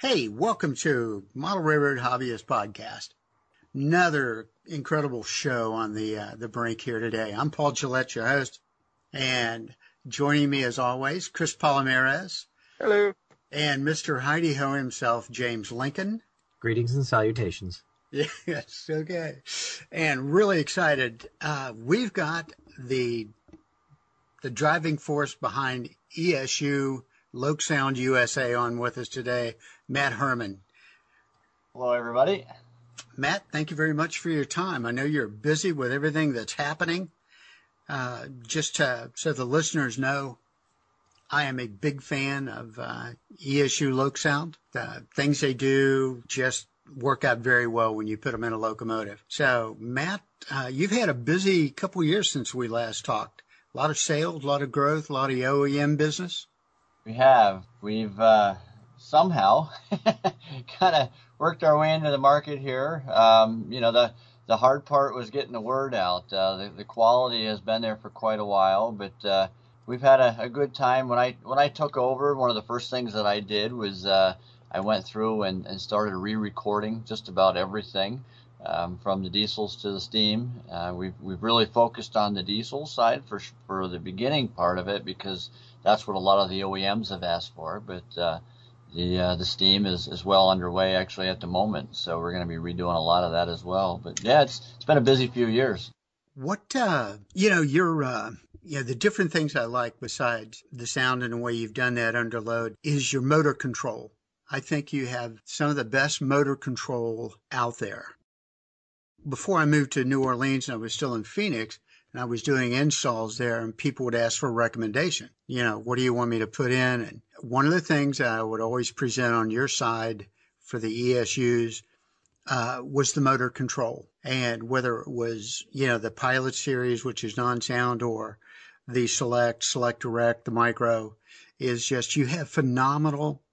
Hey, welcome to Model Railroad Hobbyist Podcast. Another incredible show on the uh, the brink here today. I'm Paul Gillette, your host, and joining me as always, Chris Palomares. Hello. And Mr. Heidi Ho himself, James Lincoln. Greetings and salutations. Yes, okay. And really excited. Uh, we've got the the driving force behind ESU LokSound USA on with us today, Matt Herman. Hello, everybody. Matt, thank you very much for your time. I know you're busy with everything that's happening. Uh, just to, so the listeners know, I am a big fan of uh, ESU LokSound. The things they do just work out very well when you put them in a locomotive. So, Matt, uh, you've had a busy couple years since we last talked. A lot of sales, a lot of growth, a lot of OEM business. We have. We've uh, somehow kind of worked our way into the market here. Um, you know, the the hard part was getting the word out. Uh, the, the quality has been there for quite a while, but uh, we've had a, a, good time. When I when I took over, one of the first things that I did was uh, I went through and, and started re-recording just about everything. Um, from the diesels to the steam, uh, we've we've really focused on the diesel side for for the beginning part of it because that's what a lot of the OEMs have asked for. But uh, the uh, the steam is, is well underway actually at the moment, so we're going to be redoing a lot of that as well. But yeah, it's it's been a busy few years. What uh, you know, your uh, the different things I like besides the sound and the way you've done that under load is your motor control. I think you have some of the best motor control out there. Before I moved to New Orleans and I was still in Phoenix, and I was doing installs there and people would ask for a recommendation. You know, what do you want me to put in? And one of the things I would always present on your side for the ESUs uh, was the motor control. And whether it was, you know, the pilot series, which is non-sound or the select, select direct, the micro is just, you have phenomenal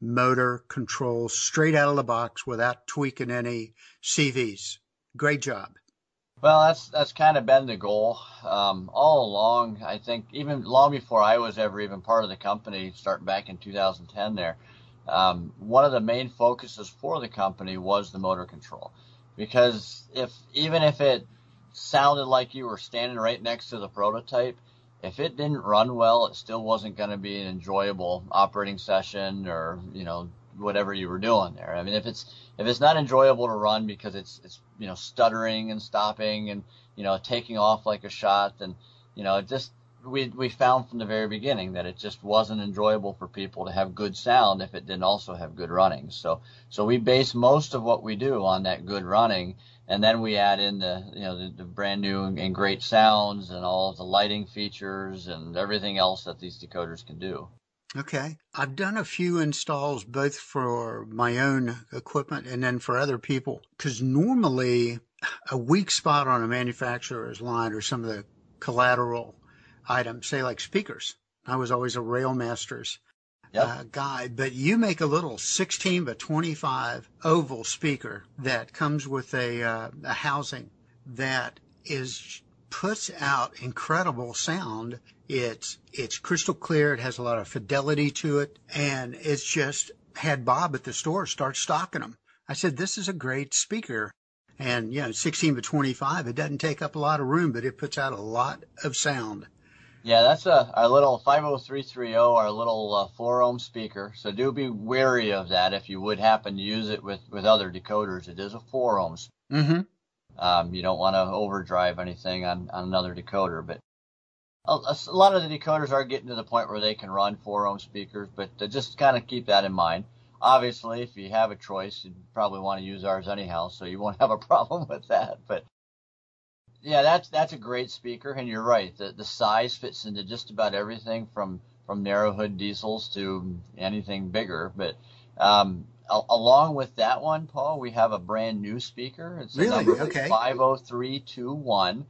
motor control straight out of the box without tweaking any CVs. Great job. Well, that's that's kind of been the goal um, all along. I think even long before I was ever even part of the company, starting back in 2010. There, um, one of the main focuses for the company was the motor control, because if even if it sounded like you were standing right next to the prototype, if it didn't run well, it still wasn't going to be an enjoyable operating session or you know whatever you were doing there. I mean, if it's if it's not enjoyable to run because it's it's you know stuttering and stopping and you know taking off like a shot, then you know it just we we found from the very beginning that it just wasn't enjoyable for people to have good sound if it didn't also have good running. So so we base most of what we do on that good running, and then we add in the you know the, the brand new and great sounds and all of the lighting features and everything else that these decoders can do. Okay. I've done a few installs both for my own equipment and then for other people because normally a weak spot on a manufacturer's line or some of the collateral items, say like speakers. I was always a Railmasters yep. uh, guy, but you make a little 16 by 25 oval speaker that comes with a, uh, a housing that is puts out incredible sound. It's it's crystal clear. It has a lot of fidelity to it, and it's just had Bob at the store start stocking them. I said, "This is a great speaker." And you know, 16 to 25, it doesn't take up a lot of room, but it puts out a lot of sound. Yeah, that's a our little 50330, our little uh, four ohm speaker. So do be wary of that if you would happen to use it with with other decoders. It is a four ohms. Mm-hmm. Um, you don't want to overdrive anything on, on another decoder, but a, a, lot of the decoders are getting to the point where they can run four ohm speakers, but just kind of keep that in mind. Obviously, if you have a choice, you'd probably want to use ours anyhow, so you won't have a problem with that. But yeah, that's that's a great speaker, and you're right. The the size fits into just about everything from from narrow hood diesels to anything bigger. But um, along with that one, Paul, we have a brand new speaker. It's really okay. Five zero oh three two one,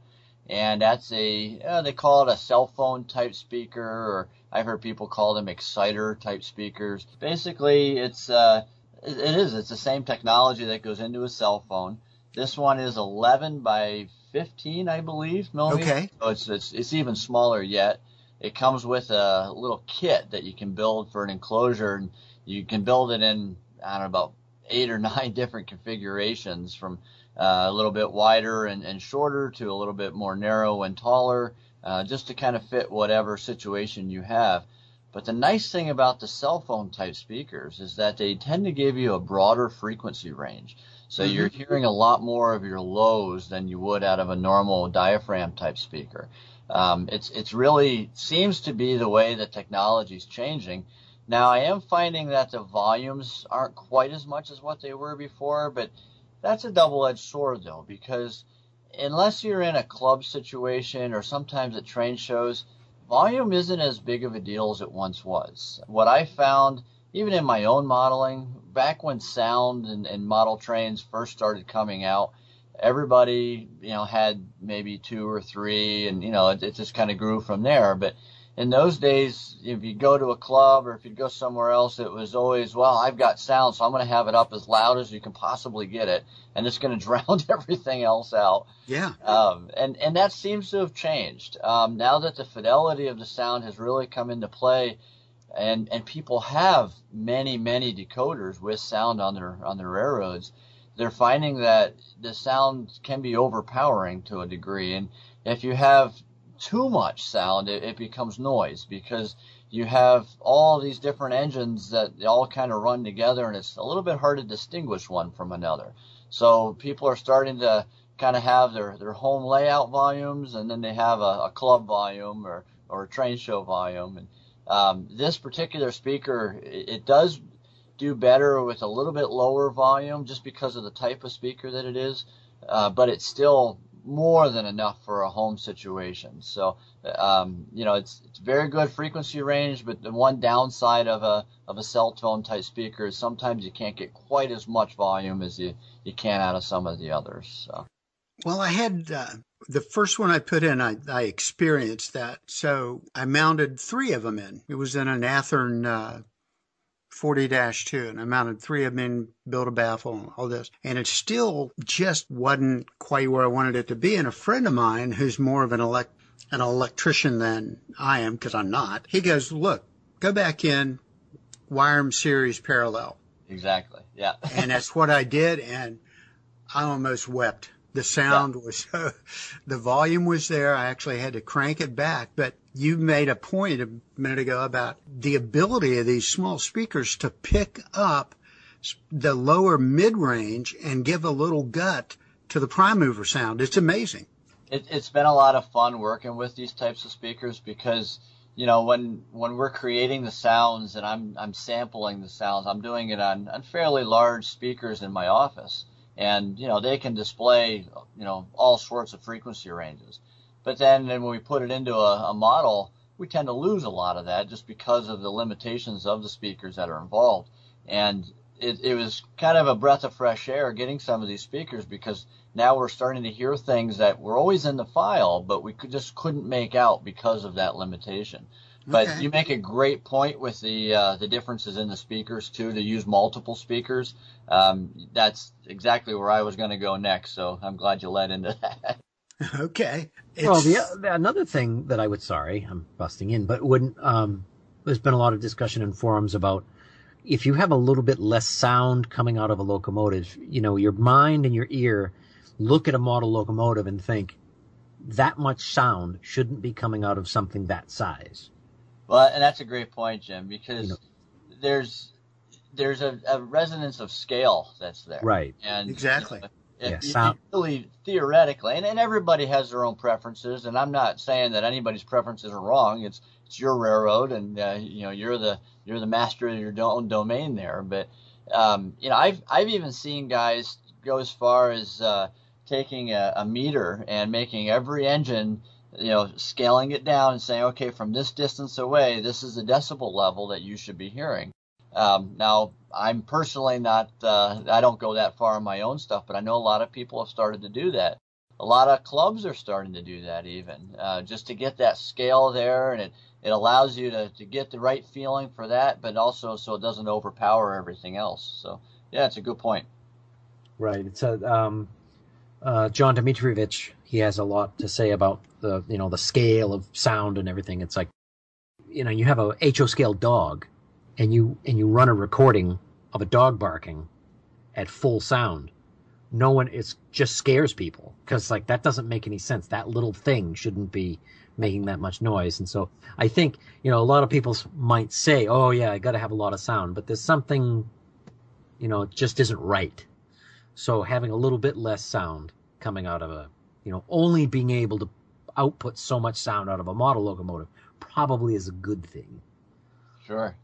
and that's a uh, they call it a cell phone type speaker, or I've heard people call them exciter type speakers. Basically, it's uh, it, it is it's the same technology that goes into a cell phone. This one is 11 by 15, I believe, millimeters. Okay. So it's, it's it's even smaller yet. It comes with a little kit that you can build for an enclosure, and you can build it in I don't know about eight or nine different configurations from uh, a little bit wider and, and shorter to a little bit more narrow and taller, uh, just to kind of fit whatever situation you have. But the nice thing about the cell phone type speakers is that they tend to give you a broader frequency range. So mm-hmm. you're hearing a lot more of your lows than you would out of a normal diaphragm type speaker. Um, it's it's really seems to be the way that technology is changing. Now I am finding that the volumes aren't quite as much as what they were before, but that's a double-edged sword though because unless you're in a club situation or sometimes at train shows, volume isn't as big of a deal as it once was. What I found, even in my own modeling, back when sound and, and model trains first started coming out, everybody, you know, had maybe two or three, and you know, it, it just kind of grew from there. But in those days, if you go to a club or if you go somewhere else, it was always, well, I've got sound, so I'm going to have it up as loud as you can possibly get it, and it's going to drown everything else out. Yeah. Um, and and that seems to have changed um, now that the fidelity of the sound has really come into play, and and people have many many decoders with sound on their on their railroads. They're finding that the sound can be overpowering to a degree, and if you have too much sound, it, it becomes noise because you have all these different engines that all kind of run together, and it's a little bit hard to distinguish one from another. So people are starting to kind of have their, their home layout volumes, and then they have a, a club volume or, or a train show volume. And um, this particular speaker, it, it does do better with a little bit lower volume just because of the type of speaker that it is, uh, but it's still more than enough for a home situation. So, um, you know, it's it's very good frequency range, but the one downside of a of a cell phone type speaker is sometimes you can't get quite as much volume as you you can out of some of the others. So. Well, I had uh, the first one I put in, I, I experienced that. So I mounted three of them in. It was in an Athearn uh, 40-2 and I mounted three of them in, built a baffle and all this. And it still just wasn't quite where I wanted it to be. And a friend of mine who's more of an elect an electrician than I am, because I'm not, he goes, look, go back in, wire them series parallel. Exactly. Yeah. and that's what I did. And I almost wept. The sound yeah. was, the volume was there. I actually had to crank it back, but you made a point a minute ago about the ability of these small speakers to pick up the lower mid range and give a little gut to the prime mover sound. It's amazing. It, has been a lot of fun working with these types of speakers because you know when when we're creating the sounds and I'm I'm sampling the sounds, I'm doing it on, on fairly large speakers in my office, and you know they can display you know all sorts of frequency ranges. But then, then when we put it into a, a model, we tend to lose a lot of that just because of the limitations of the speakers that are involved. And it, it was kind of a breath of fresh air getting some of these speakers because now we're starting to hear things that were always in the file, but we could, just couldn't make out because of that limitation. But okay. you make a great point with the uh, the differences in the speakers too. To use multiple speakers, um, that's exactly where I was going to go next. So I'm glad you led into that. Okay. It's... Well, the, another thing that I would, sorry, I'm busting in, but when um, there's been a lot of discussion in forums about if you have a little bit less sound coming out of a locomotive, you know, your mind and your ear look at a model locomotive and think that much sound shouldn't be coming out of something that size. Well, and that's a great point, Jim, because you know, there's there's a, a, resonance of scale that's there. Right. And exactly. You know, yeah, sound. really theoretically, and, and everybody has their own preferences, and I'm not saying that anybody's preferences are wrong. It's it's your railroad, and uh, you know you're the you're the master of your own domain there. But um, you know, I've I've even seen guys go as far as uh, taking a, a meter and making every engine you know, scaling it down and saying, okay, from this distance away, this is the decibel level that you should be hearing. Um, now, I'm personally not, uh, I don't go that far on my own stuff, but I know a lot of people have started to do that. A lot of clubs are starting to do that even, uh, just to get that scale there, and it, it allows you to, to get the right feeling for that, but also so it doesn't overpower everything else. So, yeah, it's a good point. Right. It's a, um, uh, John Dmitrievich, he has a lot to say about the, you know, the scale of sound and everything. It's like, you know, you have a HO scale dog and you and you run a recording of a dog barking at full sound, no one it just scares people because like that doesn't make any sense. That little thing shouldn't be making that much noise. And so I think you know a lot of people might say, "Oh yeah, I got to have a lot of sound," but there's something you know just isn't right. So having a little bit less sound coming out of a you know only being able to output so much sound out of a model locomotive probably is a good thing. Sure.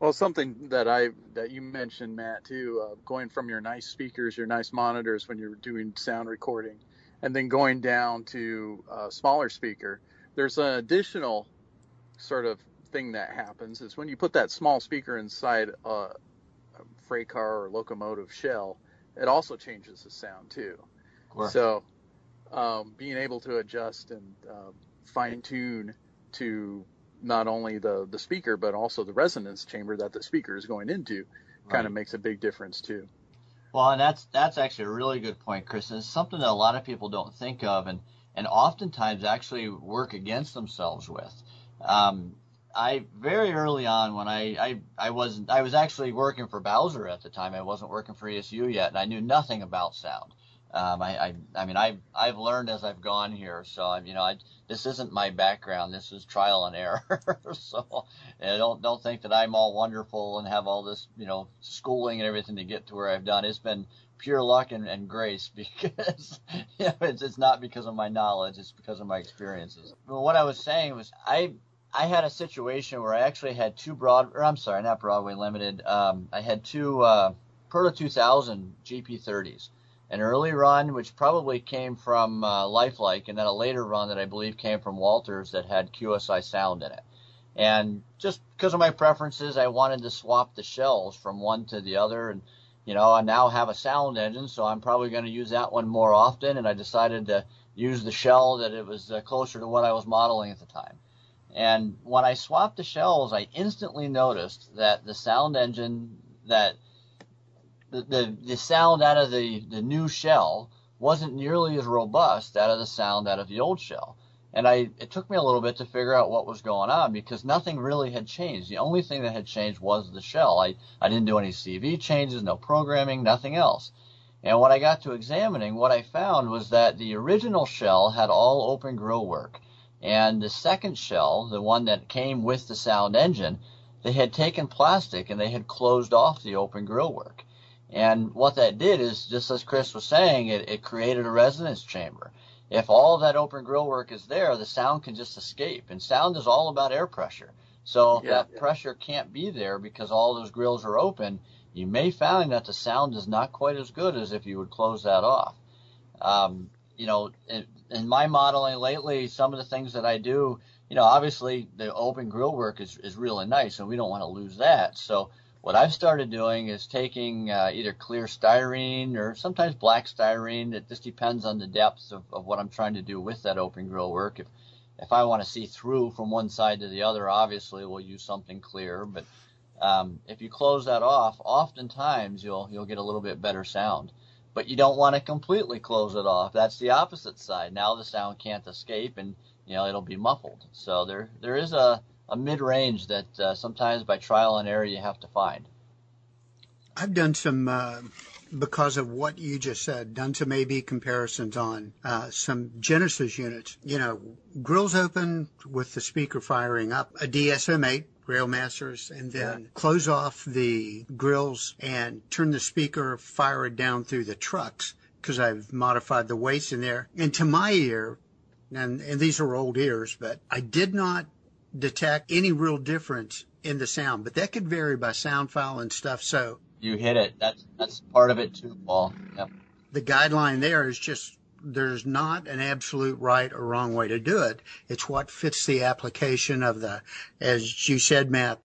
Well, something that I that you mentioned, Matt, too, uh, going from your nice speakers, your nice monitors when you're doing sound recording, and then going down to a smaller speaker. There's an additional sort of thing that happens is when you put that small speaker inside a, a freight car or locomotive shell, it also changes the sound too. So, um, being able to adjust and uh, fine tune to not only the the speaker but also the resonance chamber that the speaker is going into right. kind of makes a big difference too. Well, and that's that's actually a really good point, Chris. It's something that a lot of people don't think of, and and oftentimes actually work against themselves with. Um, I very early on when I, I I wasn't I was actually working for Bowser at the time. I wasn't working for ESU yet, and I knew nothing about sound. Um, I, I, I mean, I've, I've learned as I've gone here. So, I, you know, I, this isn't my background. This is trial and error. so, I don't, don't think that I'm all wonderful and have all this, you know, schooling and everything to get to where I've done. It's been pure luck and, and grace because, you know, it's, it's not because of my knowledge. It's because of my experiences. But what I was saying was I, I had a situation where I actually had two broad, or I'm sorry, not Broadway Limited. Um, I had two, uh, Proto 2000 GP30s an early run, which probably came from uh, Lifelike, and then a later run that I believe came from Walthers that had QSI sound in it. And just because of my preferences, I wanted to swap the shells from one to the other. And, you know, I now have a sound engine, so I'm probably going to use that one more often. And I decided to use the shell that it was uh, closer to what I was modeling at the time. And when I swapped the shells, I instantly noticed that the sound engine that the, the, sound out of the, the new shell wasn't nearly as robust out of the sound out of the old shell. And I, it took me a little bit to figure out what was going on because nothing really had changed. The only thing that had changed was the shell. I, I didn't do any CV changes, no programming, nothing else. And when I got to examining, what I found was that the original shell had all open grill work. And the second shell, the one that came with the sound engine, they had taken plastic and they had closed off the open grill work. And what that did is, just as Chris was saying, it, it created a resonance chamber. If all that open grill work is there, the sound can just escape. And sound is all about air pressure. So if yeah, that yeah. pressure can't be there because all those grills are open, you may find that the sound is not quite as good as if you would close that off. Um, you know, in, in my modeling lately, some of the things that I do, you know, obviously the open grill work is, is really nice and we don't want to lose that. So what I've started doing is taking uh, either clear styrene or sometimes black styrene. It just depends on the depth of, of what I'm trying to do with that open grill work. If if I want to see through from one side to the other, obviously we'll use something clear. But um, if you close that off, oftentimes you'll you'll get a little bit better sound. But you don't want to completely close it off. That's the opposite side. Now the sound can't escape, and you know it'll be muffled. So there there is a a mid range that uh, sometimes by trial and error you have to find. I've done some uh, because of what you just said. Done some A/B comparisons on uh, some Genesis units. You know, grills open with the speaker firing up a DSM-8 Railmasters and then yeah. close off the grills and turn the speaker, fire it down through the trucks because I've modified the weights in there. And to my ear, and, and these are old ears, but I did not detect any real difference in the sound, but that could vary by sound file and stuff. So you hit it. That's that's part of it too, Paul. Yep. The guideline there is just there's not an absolute right or wrong way to do it. It's what fits the application of the, as you said, Matt,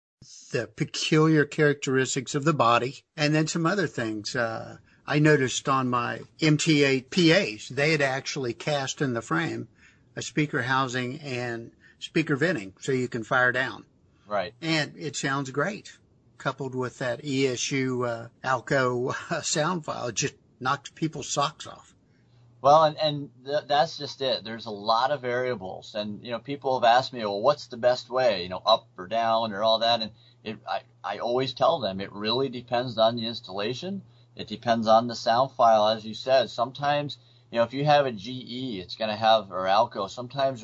the peculiar characteristics of the body, and then some other things. Uh, I noticed on my MTH PAs, they had actually cast in the frame a speaker housing and speaker venting so you can fire down. Right. And it sounds great. Coupled with that ESU uh, Alco uh, sound file, it just knocks people's socks off. Well, and, and th- that's just it. There's a lot of variables, and you know, people have asked me, well, what's the best way? You know, up or down or all that, and it I, I always tell them it really depends on the installation. It depends on the sound file, as you said. Sometimes, you know, if you have a GE, it's going to have or Alco. Sometimes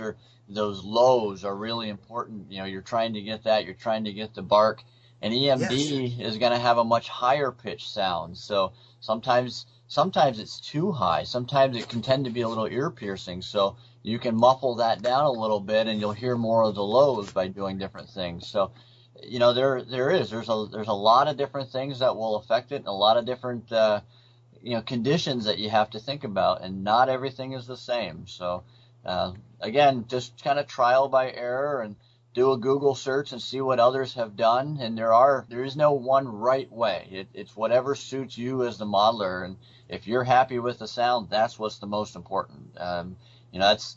those lows are really important. You know, you're trying to get that. You're trying to get the bark. And EMD yes. is going to have a much higher pitch sound. So sometimes sometimes it's too high. Sometimes it can tend to be a little ear piercing. So you can muffle that down a little bit and you'll hear more of the lows by doing different things. So, you know, there, there is, there's a, there's a lot of different things that will affect it and a lot of different, uh, you know, conditions that you have to think about and not everything is the same. So, uh, again, just kind of trial by error and do a Google search and see what others have done. And there are, there is no one right way. It, it's whatever suits you as the modeler. And, if you're happy with the sound, that's what's the most important. Um, you know, that's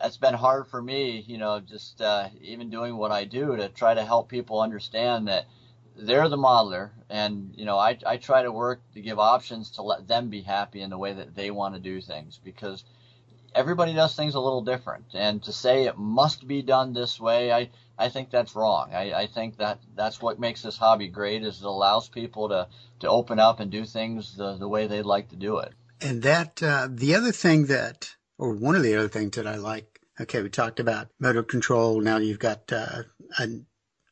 that's been hard for me. You know, just uh, even doing what I do to try to help people understand that they're the modeler, and you know, I I try to work to give options to let them be happy in the way that they want to do things because everybody does things a little different. And to say it must be done this way, I, I think that's wrong. I, I think that that's what makes this hobby great is it allows people to, to open up and do things the, the way they'd like to do it. And that, uh, the other thing that, or one of the other things that I like, okay, we talked about motor control. Now you've got, uh, a,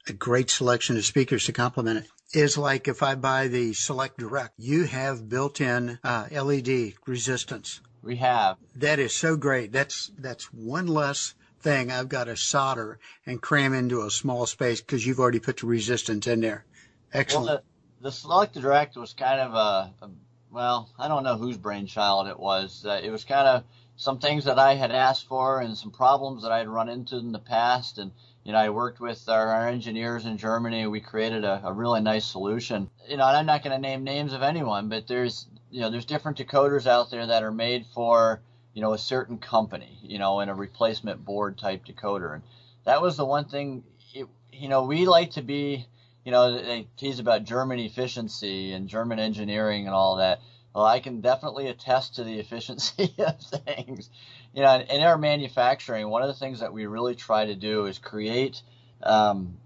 a great selection of speakers to complement it is like if I buy the Select Direct, you have built in uh, LED resistance. We have. That is so great. That's that's one less thing I've got to solder and cram into a small space because you've already put the resistance in there. Excellent. Well, the, the Select Direct was kind of a, a, well, I don't know whose brainchild it was. Uh, it was kind of some things that I had asked for and some problems that I had run into in the past. And, you know, I worked with our, our engineers in Germany. We created a, a really nice solution. You know, and I'm not going to name names of anyone, but there's you know, there's different decoders out there that are made for, you know, a certain company, you know, in a replacement board type decoder. And that was the one thing, it, you know, we like to be, you know, they tease about German efficiency and German engineering and all that. Well, I can definitely attest to the efficiency of things. You know, in our manufacturing, one of the things that we really try to do is create um,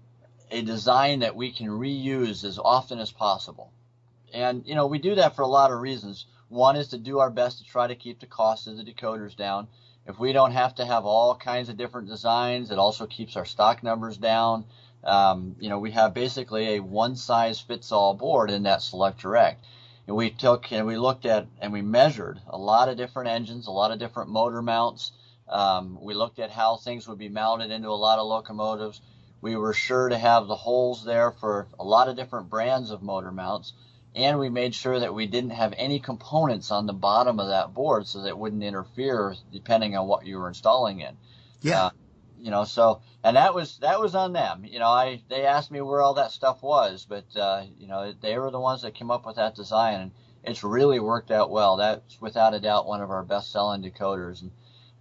a design that we can reuse as often as possible. And, you know, we do that for a lot of reasons. One is to do our best to try to keep the cost of the decoders down. If we don't have to have all kinds of different designs, it also keeps our stock numbers down. Um, you know, we have basically a one size fits all board in that Select Direct. And we took and we looked at and we measured a lot of different engines, a lot of different motor mounts. Um, we looked at how things would be mounted into a lot of locomotives. We were sure to have the holes there for a lot of different brands of motor mounts and we made sure that we didn't have any components on the bottom of that board so that it wouldn't interfere depending on what you were installing in. Yeah. Uh, you know, so and that was that was on them. You know, I they asked me where all that stuff was, but uh, you know, they were the ones that came up with that design and it's really worked out well. That's without a doubt one of our best selling decoders and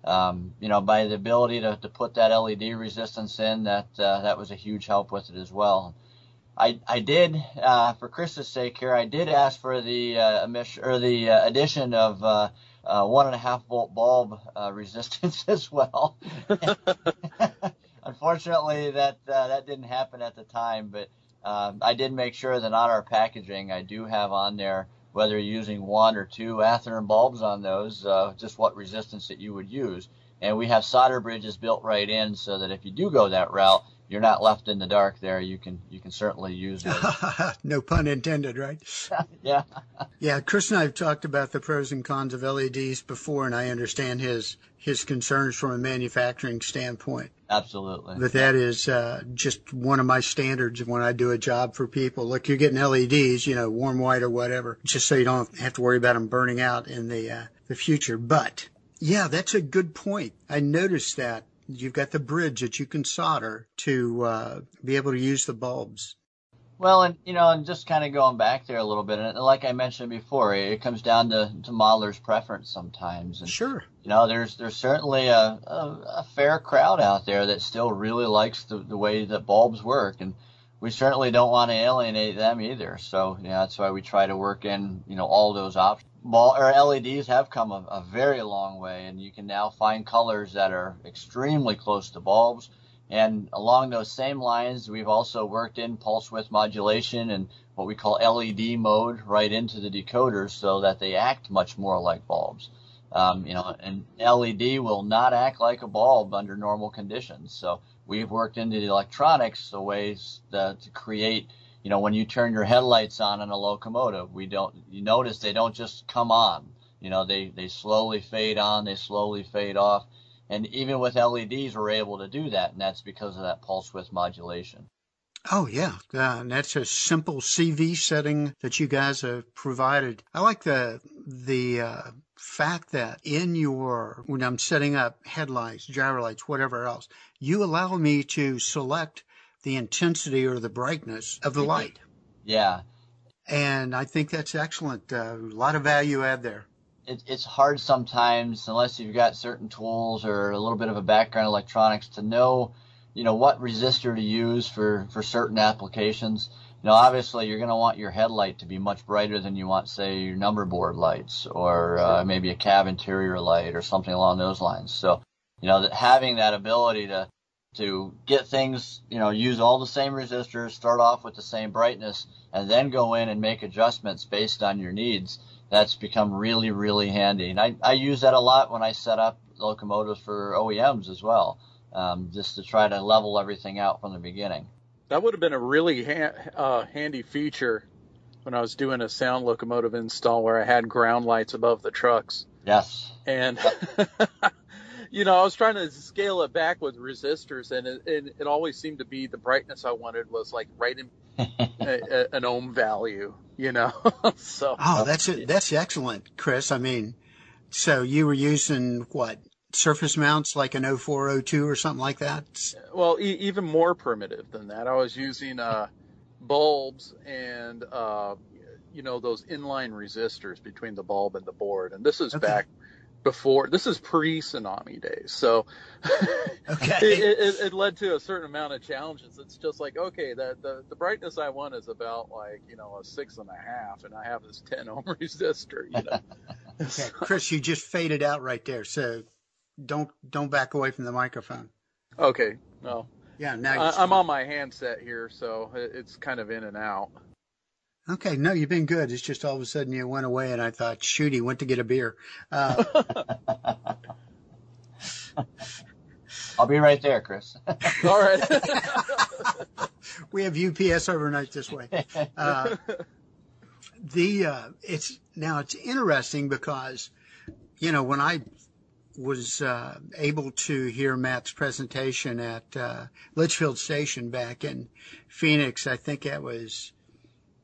um, you know, by the ability to, to put that LED resistance in, that uh, that was a huge help with it as well. I, I did uh, for Chris's sake here. I did ask for the uh, emission or the uh, addition of uh, uh, one and a half volt bulb uh, resistance as well. Unfortunately, that that didn't happen at the time, but um, I did make sure that on our packaging, I do have on there whether you're using one or two Athearn bulbs on those, just what resistance that you would use. And we have solder bridges built right in so that if you do go that route, you're not left in the dark there. You can you can certainly use it. no pun intended, right? yeah. Yeah, Chris and I have talked about the pros and cons of LEDs before, and I understand his his concerns from a manufacturing standpoint. Absolutely. But that is uh, just one of my standards when I do a job for people. Look, you're getting LEDs, you know, warm white or whatever, just so you don't have to worry about them burning out in the uh, the future. But yeah, that's a good point. I noticed that you've got the bridge that you can solder to uh, be able to use the bulbs. Well, and you know, and just kind of going back there a little bit, and like I mentioned before, it comes down to, to modeler's preference sometimes. And, sure. You know, there's there's certainly a, a, a fair crowd out there that still really likes the, the way that bulbs work, and we certainly don't want to alienate them either. So, yeah, that's why we try to work in you know all those options ball or LEDs have come a, a, very long way, and you can now find colors that are extremely close to bulbs. And along those same lines, we've also worked in pulse width modulation and what we call LED mode right into the decoders so that they act much more like bulbs. Um, you know, an LED will not act like a bulb under normal conditions. So we've worked into the electronics the ways that, to create, you know, when you turn your headlights on in a locomotive, we don't, you notice they don't just come on. You know, they, they slowly fade on, they slowly fade off. And even with LEDs, we're able to do that, and that's because of that pulse width modulation. Oh yeah, uh, and that's a simple CV setting that you guys have provided. I like the the uh, fact that in your when I'm setting up headlights, gyro lights, whatever else, you allow me to select the intensity or the brightness of the light. Yeah, and I think that's excellent. Uh, a lot of value add there it, it's hard sometimes unless you've got certain tools or a little bit of a background in electronics to know, you know, what resistor to use for, for certain applications. You know, obviously you're going to want your headlight to be much brighter than you want, say, your number board lights or uh, maybe a cab interior light or something along those lines. So, you know, that having that ability to to get things, you know, use all the same resistors, start off with the same brightness, and then go in and make adjustments based on your needs that's become really, really handy. And I, I use that a lot when I set up locomotives for OEMs as well, um, just to try to level everything out from the beginning. That would have been a really ha- uh, handy feature when I was doing a sound locomotive install where I had ground lights above the trucks. Yes. And, you know, I was trying to scale it back with resistors, and it, it, it always seemed to be the brightness I wanted was like right in a, a, an ohm value, you know. so oh, that's it. That's excellent, Chris. I mean, so you were using what surface mounts like an 0402 or something like that? Well, e- even more primitive than that. I was using uh, bulbs and uh, you know those inline resistors between the bulb and the board, and this is okay. back before this is pre tsunami days so okay. it, it, it, led to a certain amount of challenges. It's just like okay the, the the brightness i want is about like you know a six and a half and i have this 10 ohm resistor you know? Okay chris you just faded out right there so don't don't back away from the microphone. Okay no yeah now I, i'm on my handset here so it's kind of in and out Okay, no, you've been good. It's just all of a sudden you went away, and I thought, shoot, he went to get a beer. Uh, I'll be right there, Chris. all right. we have UPS overnight this way. Uh, the uh, it's now it's interesting because you know when I was uh, able to hear Matt's presentation at uh, Litchfield Station back in Phoenix, I think that was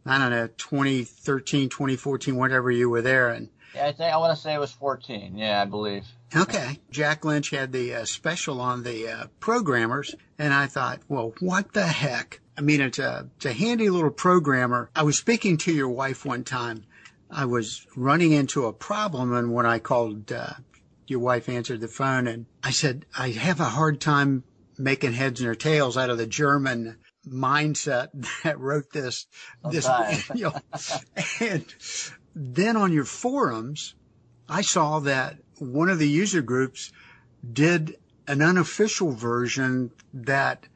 I don't know, 2013, 2014, whatever you were there. And yeah, I think I want to say it was 14. Yeah, I believe. Okay. Jack Lynch had the uh, special on the uh, programmers, and I thought, well, what the heck? I mean, it's a, it's a handy little programmer. I was speaking to your wife one time. I was running into a problem, and when I called, uh, your wife answered the phone, and I said, I have a hard time making heads or tails out of the German mindset that wrote this, this, know, and then on your forums, I saw that one of the user groups did an unofficial version that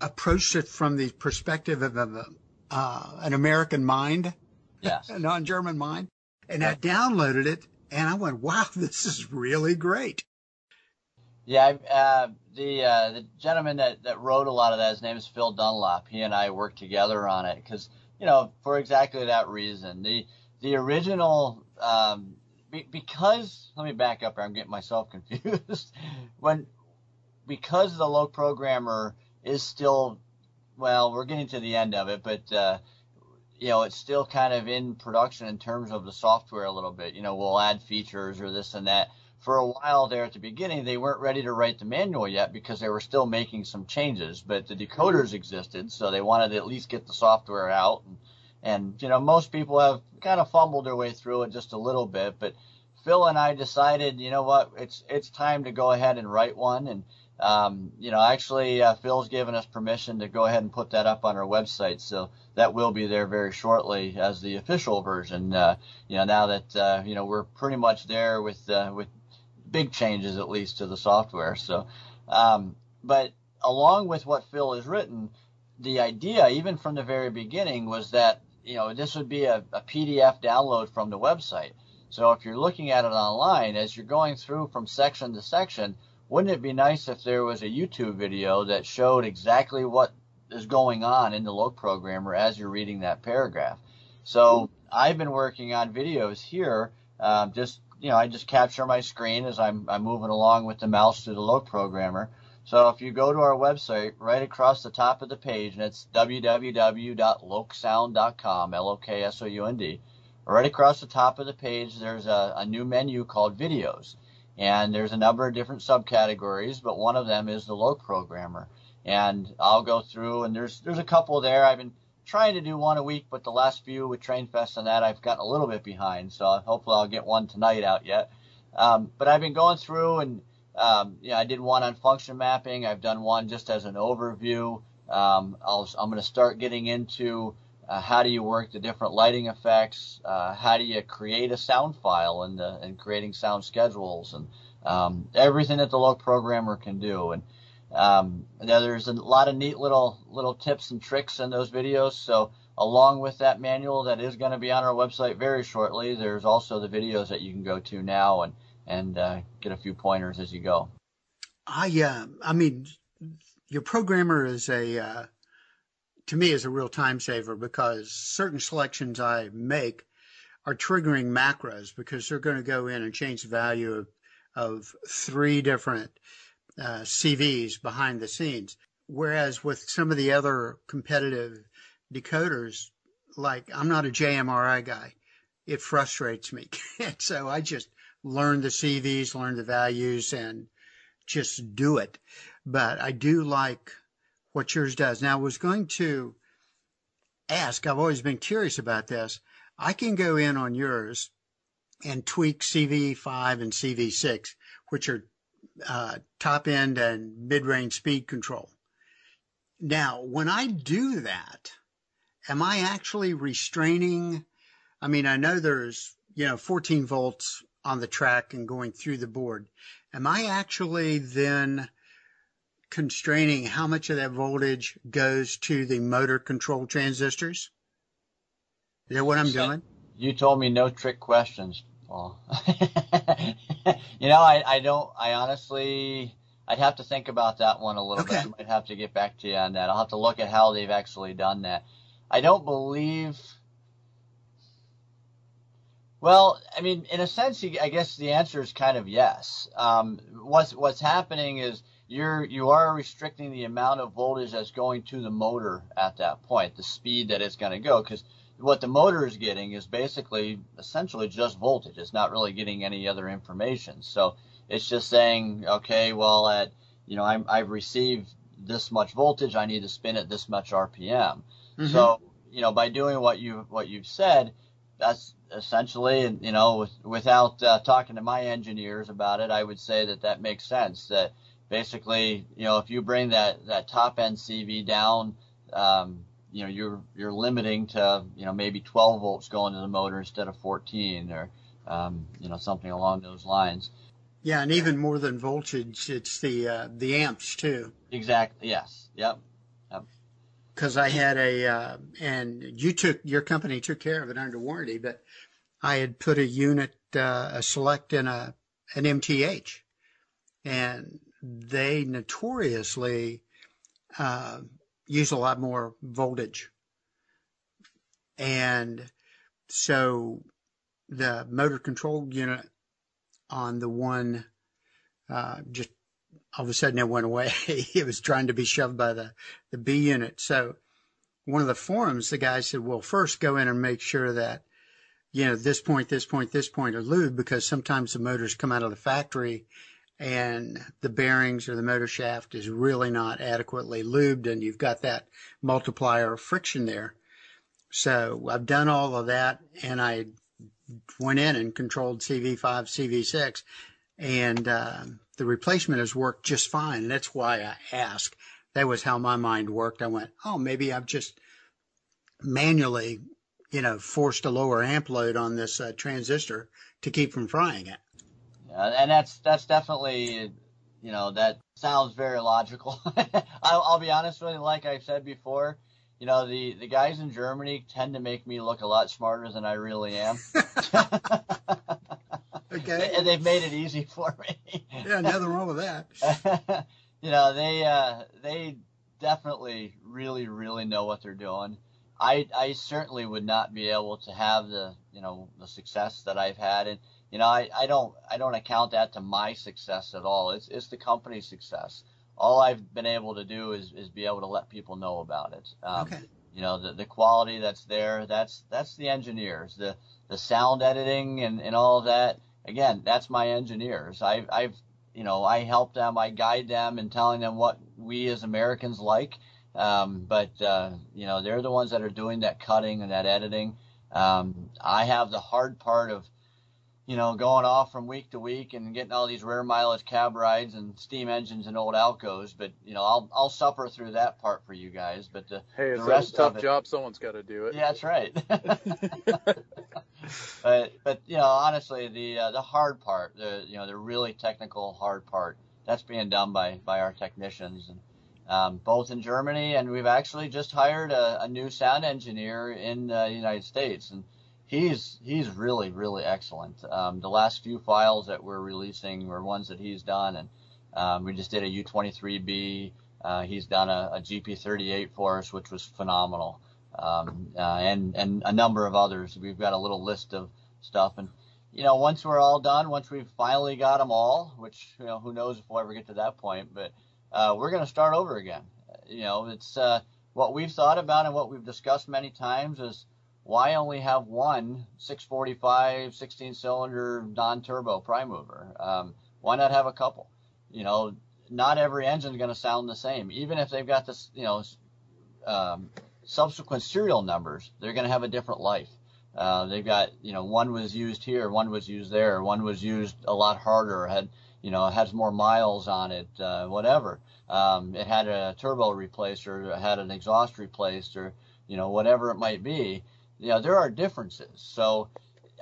approached it from the perspective of a, uh, an American mind, yes. a non-German mind, and I downloaded it and I went, wow, this is really great. Yeah, uh, the uh, the gentleman that, that wrote a lot of that, his name is Phil Dunlop. He and I worked together on it because you know for exactly that reason. The the original um, be, because let me back up here. I'm getting myself confused. when because the LokProgrammer is still well, we're getting to the end of it, but uh, you know, it's still kind of in production in terms of the software a little bit. You know, we'll add features or this and that for a while there at the beginning, they weren't ready to write the manual yet because they were still making some changes, but the decoders existed, so they wanted to at least get the software out. And, and you know, most people have kind of fumbled their way through it just a little bit, but Phil and I decided, you know what, it's it's time to go ahead and write one. And um, you know, actually, uh, Phil's given us permission to go ahead and put that up on our website, so that will be there very shortly as the official version. Uh, you know, now that uh, you know we're pretty much there with uh, with big changes at least to the software. So, um, but along with what Phil has written, the idea, even from the very beginning, was that you know this would be a, a PDF download from the website. So if you're looking at it online, as you're going through from section to section, wouldn't it be nice if there was a YouTube video that showed exactly what is going on in the LokProgrammer as you're reading that paragraph? So I've been working on videos here. Um, just you know, I just capture my screen as I'm, I'm moving along with the mouse through the LokProgrammer. So if you go to our website, right across the top of the page, and it's www.loksound.com, L-O-K-S-O-U-N-D. Right across the top of the page, there's a, a new menu called Videos. And there's a number of different subcategories, but one of them is the LokProgrammer. And I'll go through, and there's there's a couple there. I've been trying to do one a week, but the last few with TrainFest and that, I've gotten a little bit behind. So hopefully I'll get one tonight out yet. Um, but I've been going through, and um, I did one on function mapping. I've done one just as an overview. Um, i am going to start getting into uh, how do you work the different lighting effects? Uh, how do you create a sound file and, and creating sound schedules and um, everything that the LokProgrammer can do. And um, there's a lot of neat little little tips and tricks in those videos. So along with that manual that is going to be on our website very shortly, there's also the videos that you can go to now and and uh, get a few pointers as you go. I uh, I mean, your programmer is a uh, to me is a real time saver because certain selections I make are triggering macros because they're going to go in and change the value of, of three different uh, CVs behind the scenes. Whereas with some of the other competitive decoders, like I'm not a JMRI guy, it frustrates me. and so I just learn the CVs, learn the values, and just do it. But I do like what yours does. Now, I was going to ask, I've always been curious about this. I can go in on yours and tweak CV5 and CV6, which are uh, top end and mid range speed control. Now, when I do that, am I actually restraining? I mean, I know there's, you know, 14 volts on the track and going through the board. Am I actually then constraining how much of that voltage goes to the motor control transistors? Is that what I'm doing? You told me no trick questions, Paul. you know, I, I don't, I honestly, I'd have to think about that one a little okay. bit. I might have to get back to you on that. I'll have to look at how they've actually done that. I don't believe. Well, I mean, in a sense, I guess the answer is kind of yes. Um, what's what's happening is you're you are restricting the amount of voltage that's going to the motor at that point, the speed that it's going to go, because what the motor is getting is basically essentially just voltage. It's not really getting any other information. So it's just saying, okay, well, at you know, I'm, I've received this much voltage. I need to spin at this much RPM. Mm-hmm. So you know, by doing what you what you've said, that's essentially, you know, with, without uh, talking to my engineers about it, I would say that that makes sense. That basically, you know, if you bring that, that top end CV down, um, you know, you're, you're limiting to, you know, maybe 12 volts going to the motor instead of 14 or, um, you know, something along those lines. Yeah. And even more than voltage, it's the, uh, the amps too. Exactly. Yes. Yep. Cause I had a, uh, and you took, your company took care of it under warranty, but I had put a unit, uh, a select in a, an MTH and they notoriously uh, use a lot more voltage. And so the motor control unit on the one uh, just all of a sudden it went away. it was trying to be shoved by the, the B unit. So one of the forums, the guy said, well, first go in and make sure that, you know, this point, this point, this point are lubed because sometimes the motors come out of the factory and the bearings or the motor shaft is really not adequately lubed and you've got that multiplier of friction there. So I've done all of that and I went in and controlled CV5, CV6 and uh, the replacement has worked just fine. And that's why I ask. That was how my mind worked. I went, oh, maybe I've just manually, you know, forced a lower amp load on this uh, transistor to keep from frying it and that's that's definitely you know, that sounds very logical. I'll, I'll be honest with you, like I said before, you know, the, the guys in Germany tend to make me look a lot smarter than I really am. okay. And they've made it easy for me. yeah, nothing wrong with that. you know, they uh, they definitely really really know what they're doing. I I certainly would not be able to have the you know the success that I've had, and you know I, I don't I don't account that to my success at all. It's it's the company's success. All I've been able to do is, is be able to let people know about it. Um, okay. You know the, the quality that's there. That's that's the engineers. The the sound editing and, and all of that. Again, that's my engineers. I've I've you know I help them. I guide them in telling them what we as Americans like um, but uh, you know, they're the ones that are doing that cutting and that editing. Um, I have the hard part of, you know, going off from week to week and getting all these rare mileage cab rides and steam engines and old Alcos. But you know, I'll I'll suffer through that part for you guys. But the, hey, it's the rest a tough it, job. Someone's got to do it. Yeah, that's right. but but you know, honestly, the uh, the hard part, the you know, the really technical hard part, that's being done by by our technicians and um, both in Germany, and we've actually just hired a, a new sound engineer in the United States, and he's he's really really excellent. Um, the last few files that we're releasing were ones that he's done, and um, we just did a U23B. Uh, he's done a, a, GP38 for us, which was phenomenal, um, uh, and and a number of others. We've got a little list of stuff, and you know, once we're all done, once we've finally got them all, which you know, who knows if we'll ever get to that point, but uh, we're going to start over again. You know, it's uh, what we've thought about and what we've discussed many times is why only have one 645 16 cylinder non turbo prime mover? Um, why not have a couple? You know, not every engine is going to sound the same. Even if they've got this, you know, um, subsequent serial numbers, they're going to have a different life. Uh, they've got, you know, one was used here, one was used there, one was used a lot harder, had you know, has more miles on it, uh, whatever. Um, it had a turbo replaced or had an exhaust replaced or, you know, whatever it might be. You know, there are differences. So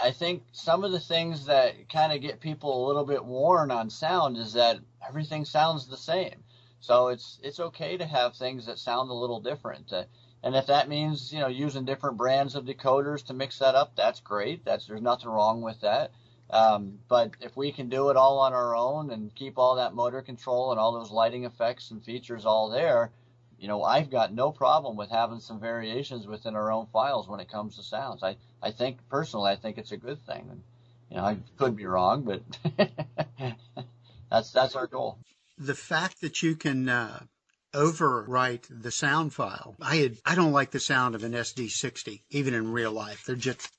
I think some of the things that kind of get people a little bit worn on sound is that everything sounds the same. So it's it's okay to have things that sound a little different. Uh, and if that means you know using different brands of decoders to mix that up, that's great. That's there's nothing wrong with that. Um, but if we can do it all on our own and keep all that motor control and all those lighting effects and features all there, you know, I've got no problem with having some variations within our own files when it comes to sounds. I, I think personally, I think it's a good thing. And, you know, I could be wrong, but that's, that's our goal. The fact that you can, uh, overwrite the sound file. I had, I don't like the sound of an SD60, even in real life. They're just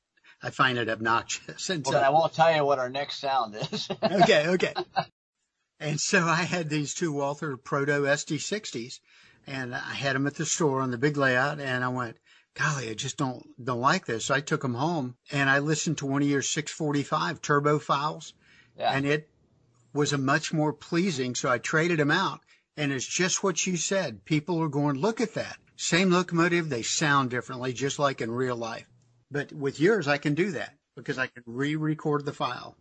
I find it obnoxious. And well, so, I won't tell you what our next sound is. okay, okay. And so I had these two Walther Proto SD60s, and I had them at the store on the big layout, and I went, golly, I just don't don't like this. So I took them home, and I listened to one of your 645 turbo files, yeah. and it was a much more pleasing. So I traded them out, and it's just what you said. People are going, look at that. Same locomotive, they sound differently, just like in real life. But with yours, I can do that because I can re-record the file.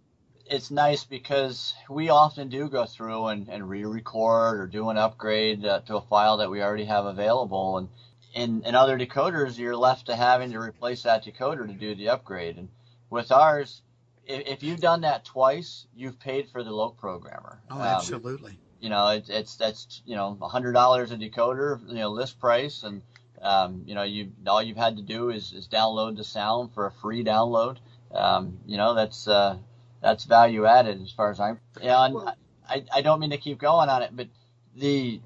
It's nice because we often do go through and, and re-record or do an upgrade uh, to a file that we already have available. And in, in other decoders, you're left to having to replace that decoder to do the upgrade. And with ours, if, if you've done that twice, you've paid for the LokProgrammer. Oh, absolutely. Um, you know, it, it's that's you know a hundred dollars a decoder, you know, list price, and um, you know, you all you've had to do is, is download the sound for a free download. Um, you know, that's uh, that's value added as far as I'm. And I, I don't mean to keep going on it, but the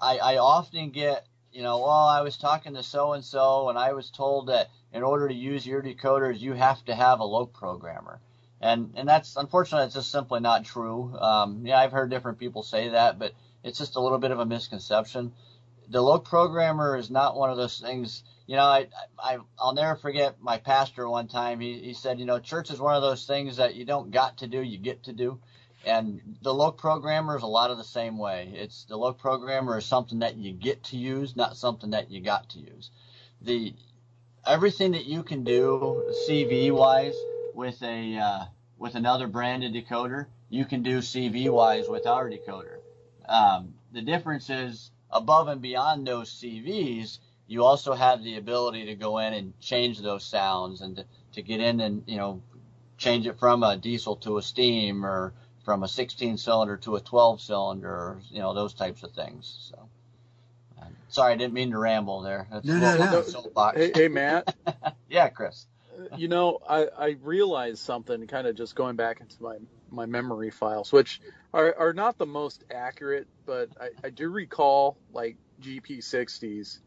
I, I often get you know, well, I was talking to so and so, and I was told that in order to use your decoders, you have to have a LokProgrammer. And and that's unfortunately it's just simply not true. Um, yeah, I've heard different people say that, but it's just a little bit of a misconception the LokProgrammer is not one of those things. You know, I, I I'll never forget my pastor one time. He he said, you know, church is one of those things that you don't got to do, you get to do. And the LokProgrammer is a lot of the same way. It's the LokProgrammer is something that you get to use, not something that you got to use. The everything that you can do CV wise with a uh, with another branded decoder, you can do CV wise with our decoder. Um, the difference is above and beyond those CVs, you also have the ability to go in and change those sounds and to, to get in and, you know, change it from a diesel to a steam or from a 16 cylinder to a 12 cylinder, or, you know, those types of things. So, um, sorry, I didn't mean to ramble there. That's no, no, no. Hey, hey, Matt. yeah, Chris. You know, I, I realized something kind of just going back into my, my memory files, which are, are not the most accurate, but I, I do recall like GP60s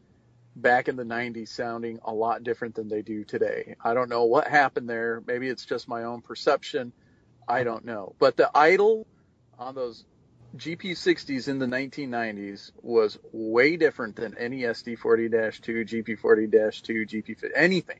back in the 90s sounding a lot different than they do today. I don't know what happened there. Maybe it's just my own perception. I don't know. But the idle on those GP60s in the 1990s was way different than any SD40-2, GP40-2, GP50, anything.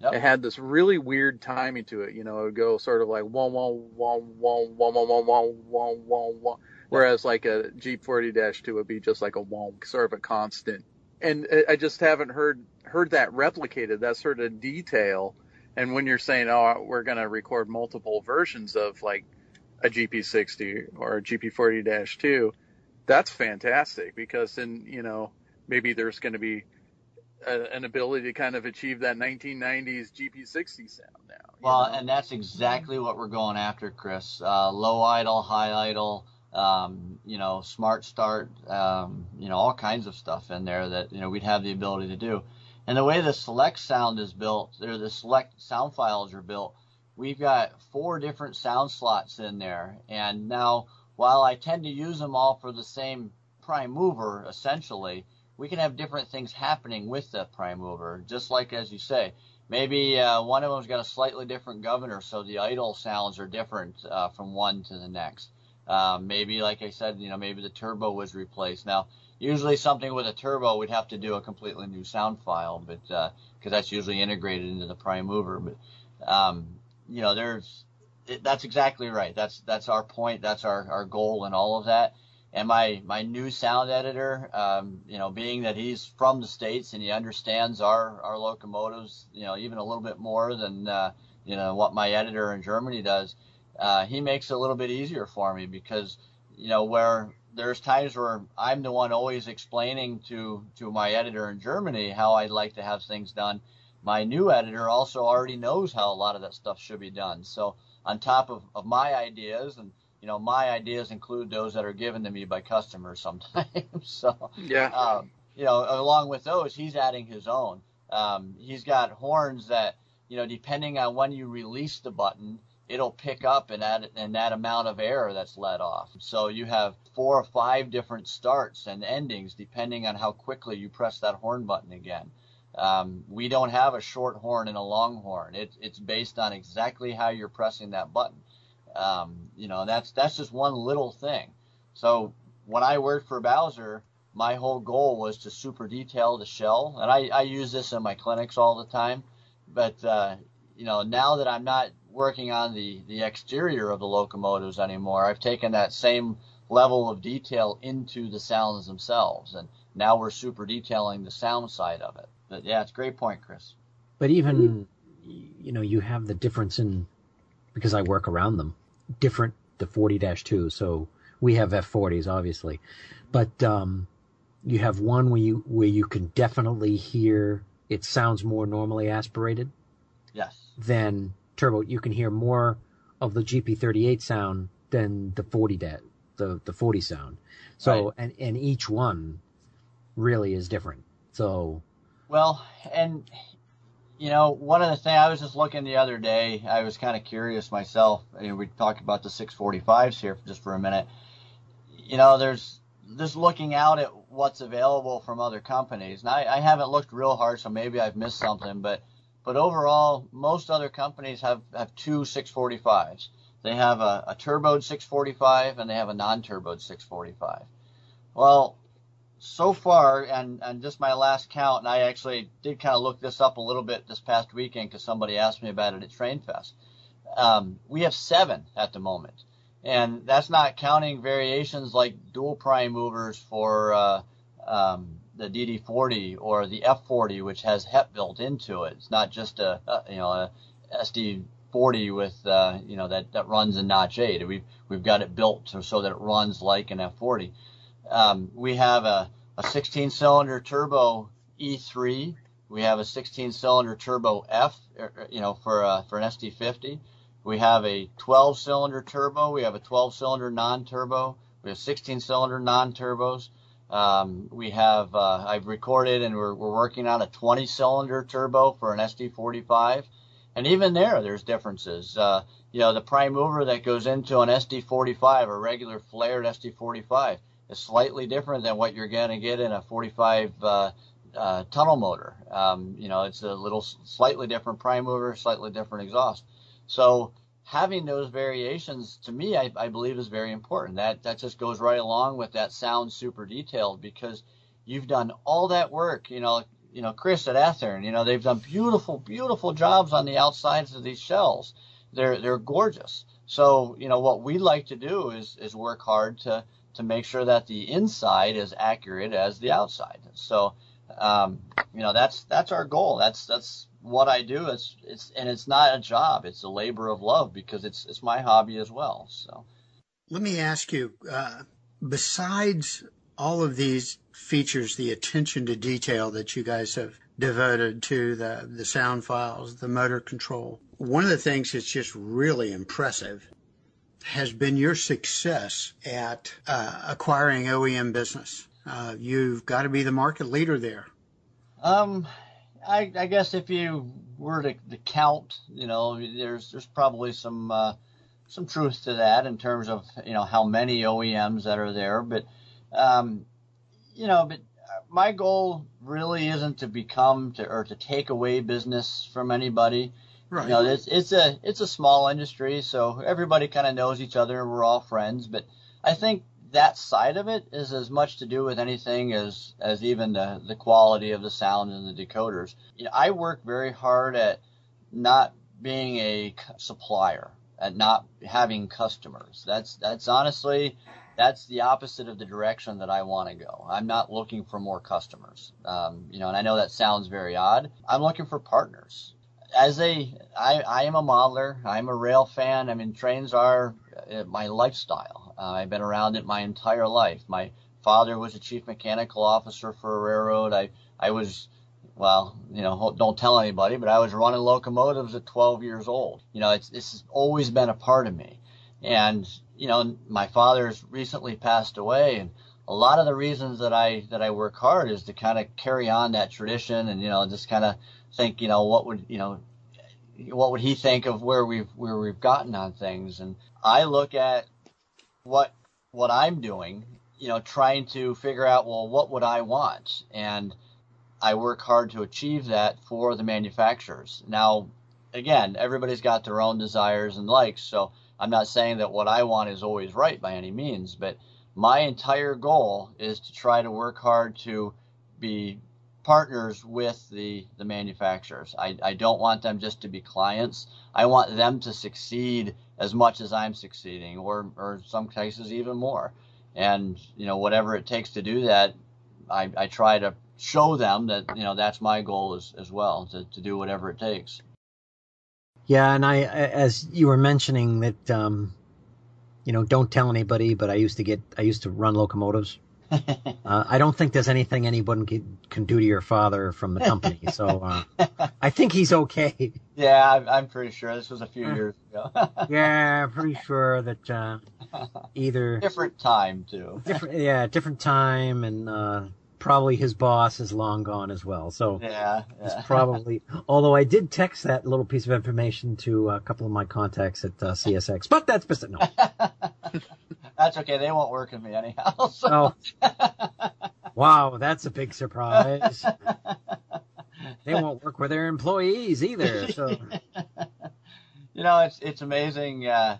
Yep. It had this really weird timing to it. You know, it would go sort of like one, one, one, one, one, one, one, one, one, one, one. Whereas like a Jeep 40-2 would be just like a one, sort of a constant. And I just haven't heard heard that replicated, that sort of detail and when you're saying, oh, we're going to record multiple versions of like a GP60 or a GP40-2, that's fantastic because then, you know, maybe there's going to be a, an ability to kind of achieve that 1990s GP60 sound now. Well, know? and that's exactly what we're going after, Chris. Uh, low idle, high idle, um, you know, smart start, um, you know, all kinds of stuff in there that, you know, we'd have the ability to do. And the way the select sound is built, or the select sound files are built, we've got four different sound slots in there. And now, while I tend to use them all for the same prime mover, essentially, we can have different things happening with the prime mover, just like as you say. Maybe uh, one of them's got a slightly different governor, so the idle sounds are different uh, from one to the next. Uh, maybe, like I said, you know, maybe the turbo was replaced. Now, usually something with a turbo, we'd have to do a completely new sound file, but because uh, that's usually integrated into the prime mover. But um, you know, there's it, that's exactly right. That's that's our point. That's our our goal and all of that. And my my new sound editor, um, you know, being that he's from the states and he understands our our locomotives, you know, even a little bit more than uh, you know what my editor in Germany does. Uh, he makes it a little bit easier for me because you know where there's times where I'm the one always explaining to to my editor in Germany how I'd like to have things done. My new editor also already knows how a lot of that stuff should be done. So on top of, of my ideas and you know my ideas include those that are given to me by customers sometimes. so yeah, um, you know along with those he's adding his own. Um, he's got horns that you know depending on when you release the button it'll pick up in that in that amount of air that's let off. So you have four or five different starts and endings depending on how quickly you press that horn button again. Um, we don't have a short horn and a long horn. It, it's based on exactly how you're pressing that button. Um, you know, that's that's just one little thing. So when I worked for Bowser, my whole goal was to super detail the shell, and I, I use this in my clinics all the time. But uh, you know, now that I'm not working on the, the exterior of the locomotives anymore. I've taken that same level of detail into the sounds themselves, and now we're super detailing the sound side of it. But yeah, it's a great point, Chris. But even, you know, you have the difference in, because I work around them, different the 40-2. So we have F40s, obviously, but um, you have one where you where you can definitely hear it sounds more normally aspirated. Yes. Than turbo, you can hear more of the GP38 sound than the 40 de- the the 40 sound. So right. and and each one really is different. So well, and you know, one of the things I was just looking the other day, I was kind of curious myself. Mean, we talked about the 645s here just for a minute. You know, there's just looking out at what's available from other companies. And I, I haven't looked real hard, so maybe I've missed something, but but overall, most other companies have, have two 645s. They have a, a turboed 645 and they have a non-turboed 645. Well, so far, and, and just my last count, and I actually did kind of look this up a little bit this past weekend because somebody asked me about it at TrainFest. Um, we have seven at the moment. And that's not counting variations like dual prime movers for uh, um, the DD40 or the F40, which has HEP built into it. It's not just a, a you know a SD F40 with uh, you know that that runs in Notch 8. We've we've got it built so, that it runs like an F40. Um, we have a, a 16 cylinder turbo E3. We have a 16 cylinder turbo F, er, er, you know, for uh, for an SD50. We have a 12 cylinder turbo. We have a 12 cylinder non turbo. We have 16 cylinder non turbos. Um, we have uh, I've recorded and we're, we're working on a 20 cylinder turbo for an SD45, and even there there's differences. Uh, you know the prime mover that goes into an SD45, a regular flared SD45, is slightly different than what you're going to get in a 45 uh, uh, tunnel motor. Um, you know it's a little slightly different prime mover, slightly different exhaust. So having those variations to me, I, I, believe is very important. That that just goes right along with that sound super detailed because you've done all that work. You know, you know, Chris at Athearn, you know, they've done beautiful, beautiful jobs on the outsides of these shells. They're they're gorgeous. So you know what we like to do is is work hard to to make sure that the inside is accurate as the outside. So um, you know that's that's our goal. That's that's what I do. It's it's and it's not a job. It's a labor of love because it's it's my hobby as well. So let me ask you. Uh, besides all of these features, the attention to detail that you guys have devoted to the the sound files, the motor control. One of the things that's just really impressive has been your success at uh, acquiring OEM business. Uh, you've got to be the market leader there. Um, I, I guess if you were to, to, count, you know, there's there's probably some uh, some truth to that in terms of you know how many OEMs that are there, but um, you know, but my goal really isn't to become to or to take away business from anybody. Right. You know, it's it's a it's a small industry, so everybody kind of knows each other and we're all friends. But I think that side of it is as much to do with anything as as even the the quality of the sound and the decoders. You know, I work very hard at not being a supplier, at not having customers. That's that's honestly that's the opposite of the direction that I want to go. I'm not looking for more customers. Um, you know, and I know that sounds very odd. I'm looking for partners. As a, I, I am a modeler. I'm a rail fan. I mean, trains are uh, my lifestyle. Uh, I've been around it my entire life. My father was a chief mechanical officer for a railroad. I I was well, you know, don't tell anybody, but I was running locomotives at 12 years old. You know, it's it's always been a part of me. And you know, my father's recently passed away, and a lot of the reasons that I that I work hard is to kind of carry on that tradition, and you know, just kind of think, you know, what would you know, what would he think of where we've where we've gotten on things, and I look at what what I'm doing, you know, trying to figure out well what would I want, and I work hard to achieve that for the manufacturers. Now, again, everybody's got their own desires and likes, so I'm not saying that what I want is always right by any means, but my entire goal is to try to work hard to be partners with the, the manufacturers. I, I don't want them just to be clients. I want them to succeed as much as I'm succeeding, or, or some cases even more. And, you know, whatever it takes to do that, I, I try to show them that, you know, that's my goal as, as well, to, to do whatever it takes. Yeah, and I, as you were mentioning that, um, you know, don't tell anybody, but I used to get, I used to run locomotives uh, I don't think there's anything anyone can, can do to your father from the company. So uh, I think he's okay. Yeah, I'm pretty sure. This was a few years ago. yeah, pretty sure that uh, either different time too. Different, yeah, different time, and uh, probably his boss is long gone as well. So yeah, yeah. it's probably. Although I did text that little piece of information to a couple of my contacts at uh, CSX, but that's just no. That's okay. They won't work with me anyhow. So. Oh. wow, that's a big surprise. they won't work with their employees either. So. you know, it's it's amazing. Uh,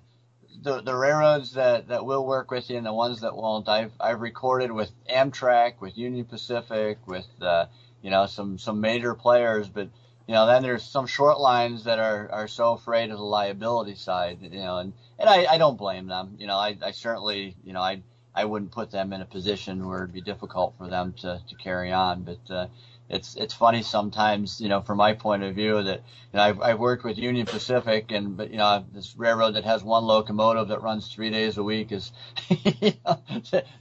the the railroads that, that will work with you and the ones that won't. I've I've recorded with Amtrak, with Union Pacific, with uh, you know some some major players, but you know then there's some short lines that are are so afraid of the liability side. You know, and and I, I don't blame them. You know, I, I certainly, you know, I, I wouldn't put them in a position where it'd be difficult for them to, to carry on. But, uh, it's it's funny sometimes, you know, from my point of view that you know I've, I've worked with Union Pacific and but you know this railroad that has one locomotive that runs three days a week is you know,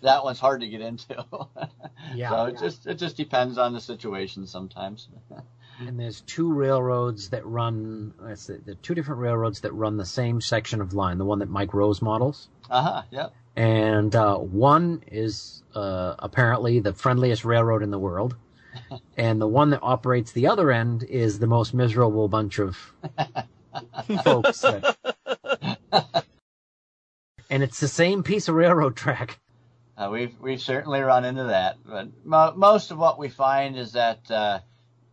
that one's hard to get into. Yeah. so it just it just depends on the situation sometimes. and there's two railroads that run. Let's see, the two different railroads that run the same section of line. The one that Mike Rose models. Uh huh. Yep. and uh, one is uh, apparently the friendliest railroad in the world, and the one that operates the other end is the most miserable bunch of folks. that- and it's the same piece of railroad track. Uh, we've we've certainly run into that, but mo- most of what we find is that, uh,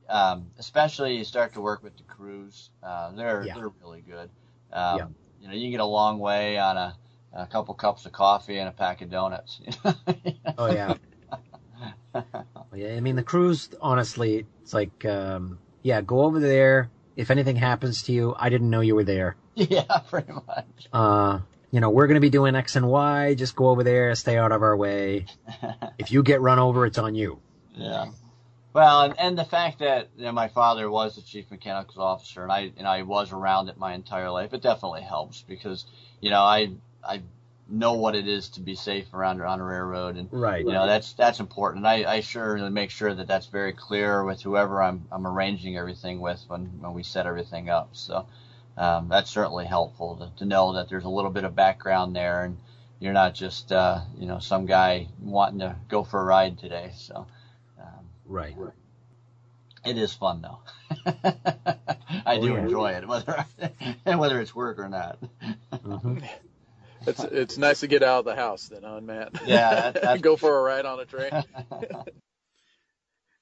um, especially you start to work with the crews, uh, they're Yeah. they're really good. Um, Yeah. You know, you can get a long way on a, a couple cups of coffee and a pack of donuts. Oh yeah. yeah, I mean the crews. Honestly, it's like, um, yeah, go over there. If anything happens to you, I didn't know you were there. yeah, pretty much. Uh, you know, we're going to be doing X and Y. Just go over there, stay out of our way. If you get run over, it's on you. Yeah. Well, and, and the fact that you know, my father was the chief mechanical officer, and I and I was around it my entire life, it definitely helps because you know I I know what it is to be safe around on a railroad, and Right. you know that's that's important. And I I sure make sure that that's very clear with whoever I'm I'm arranging everything with when when we set everything up. So um, that's certainly helpful to, to know that there's a little bit of background there, and you're not just uh, you know some guy wanting to go for a ride today. So. Um, Right. it is fun though. I Oh, do yeah. enjoy it, whether and whether it's work or not. hmm It's it's nice to get out of the house then, huh, Matt? Yeah, that- go for a ride on a train.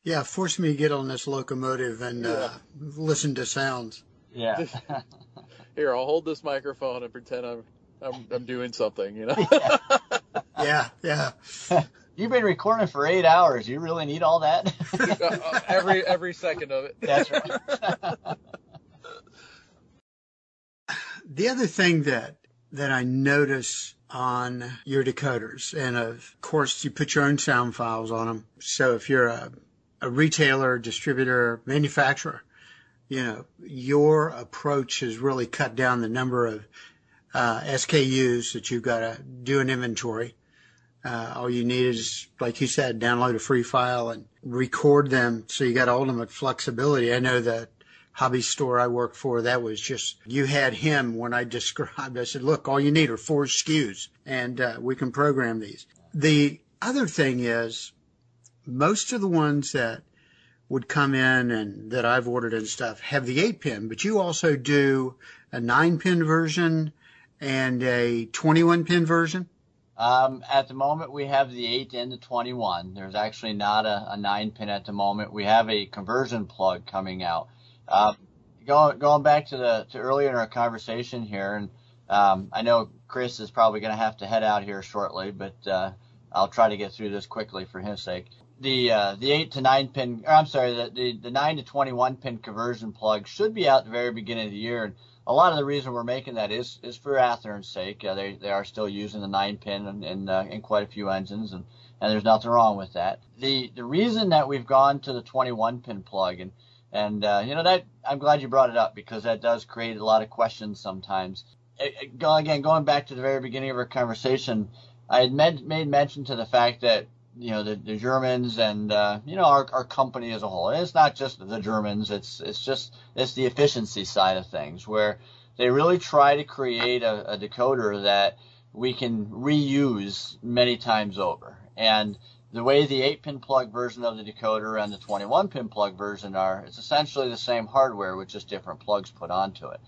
Yeah, force me to get on this locomotive and uh, listen to sounds. yeah, Here, I'll hold this microphone and pretend I'm I'm, I'm doing something. You know. Yeah, yeah. you've been recording for eight hours. You really need all that? Uh, every every second of it. That's right. The other thing that that I notice on your decoders, and of course you put your own sound files on them. So if you're a, a retailer, distributor, manufacturer, you know your approach has really cut down the number of uh, SKUs that you've got to do an inventory. Uh, all you need is, like you said, download a free file and record them. So you got ultimate flexibility. I know that hobby store I worked for, that was just, you had him when I described, I said, look, all you need are four SKUs and uh, we can program these. The other thing is most of the ones that would come in and that I've ordered and stuff have the eight pin, but you also do a nine pin version and a 21 pin version. Um, at the moment, we have the 8 and the 21. There's actually not a, a 9 pin at the moment. We have a conversion plug coming out. Uh, going, going back to the to earlier in our conversation here, and um, I know Chris is probably going to have to head out here shortly, but uh, I'll try to get through this quickly for his sake. The uh, the 8 to 9 pin, I'm sorry, the, the, the 9 to 21 pin conversion plug should be out at the very beginning of the year. And a lot of the reason we're making that is is for Athearn's sake. Uh, they they are still using the nine pin in in, uh, in quite a few engines, and and there's nothing wrong with that. The the reason that we've gone to the 21 pin plug and and uh, you know that I'm glad you brought it up because that does create a lot of questions sometimes. It, it, again, going back to the very beginning of our conversation, I had med- made mention to the fact that you know the, the Germans and uh, you know our, our company as a whole. And it's not just the Germans. It's it's just it's the efficiency side of things where they really try to create a, a decoder that we can reuse many times over. And the way the 8 pin plug version of the decoder and the 21 pin plug version are, it's essentially the same hardware with just different plugs put onto it.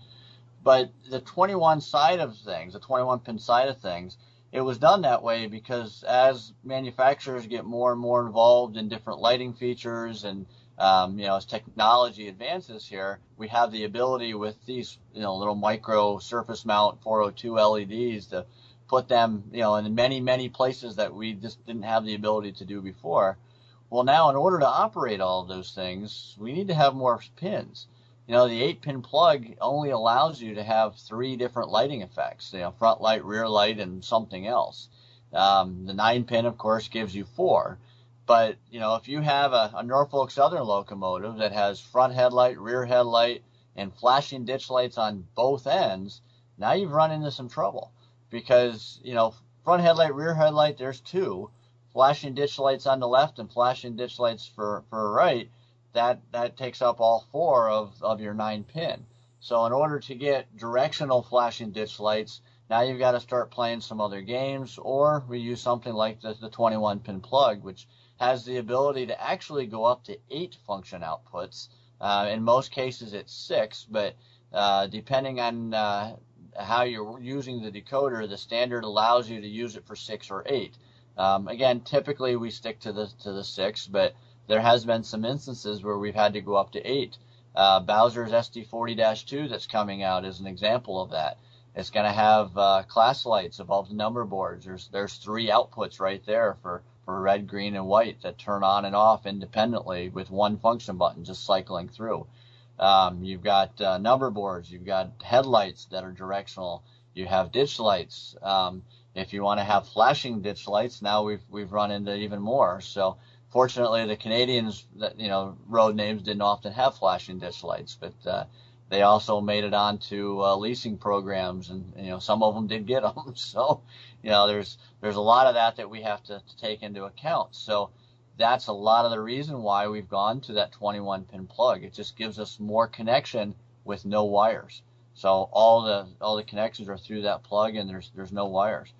But the 21 side of things, the 21 pin side of things, it was done that way because as manufacturers get more and more involved in different lighting features and um, you know as technology advances here, we have the ability with these you know little micro surface mount 402 LEDs to put them you know in many many places that we just didn't have the ability to do before. Well, now in order to operate all of those things, we need to have more pins. You know, the eight pin plug only allows you to have three different lighting effects, you know, front light, rear light, and something else. Um, the nine pin, of course, gives you four. But you know, if you have a, a Norfolk Southern locomotive that has front headlight, rear headlight, and flashing ditch lights on both ends, now you've run into some trouble because you know front headlight, rear headlight, there's two, flashing ditch lights on the left and flashing ditch lights for for right. That that takes up all four of of your nine pin. So in order to get directional flashing ditch lights, now you've got to start playing some other games, or we use something like the, the 21 pin plug, which has the ability to actually go up to eight function outputs. Uh, in most cases, it's six, but uh, depending on uh, how you're using the decoder, the standard allows you to use it for six or eight. Um, again, typically we stick to the to the six, but there has been some instances where we've had to go up to eight. Uh, Bowser's SD40-2 that's coming out is an example of that. It's going to have uh, class lights above the number boards. There's there's three outputs right there for for red, green, and white that turn on and off independently with one function button just cycling through. Um, you've got uh, number boards. You've got headlights that are directional. You have ditch lights. Um, if you want to have flashing ditch lights, now we've we've run into even more. So fortunately, the Canadians that you know road names didn't often have flashing ditch lights, but uh, they also made it onto uh, leasing programs, and you know some of them did get them. So you know there's there's a lot of that that we have to, to take into account. So that's a lot of the reason why we've gone to that 21 pin plug. It just gives us more connection with no wires. So all the all the connections are through that plug, and there's there's no wires.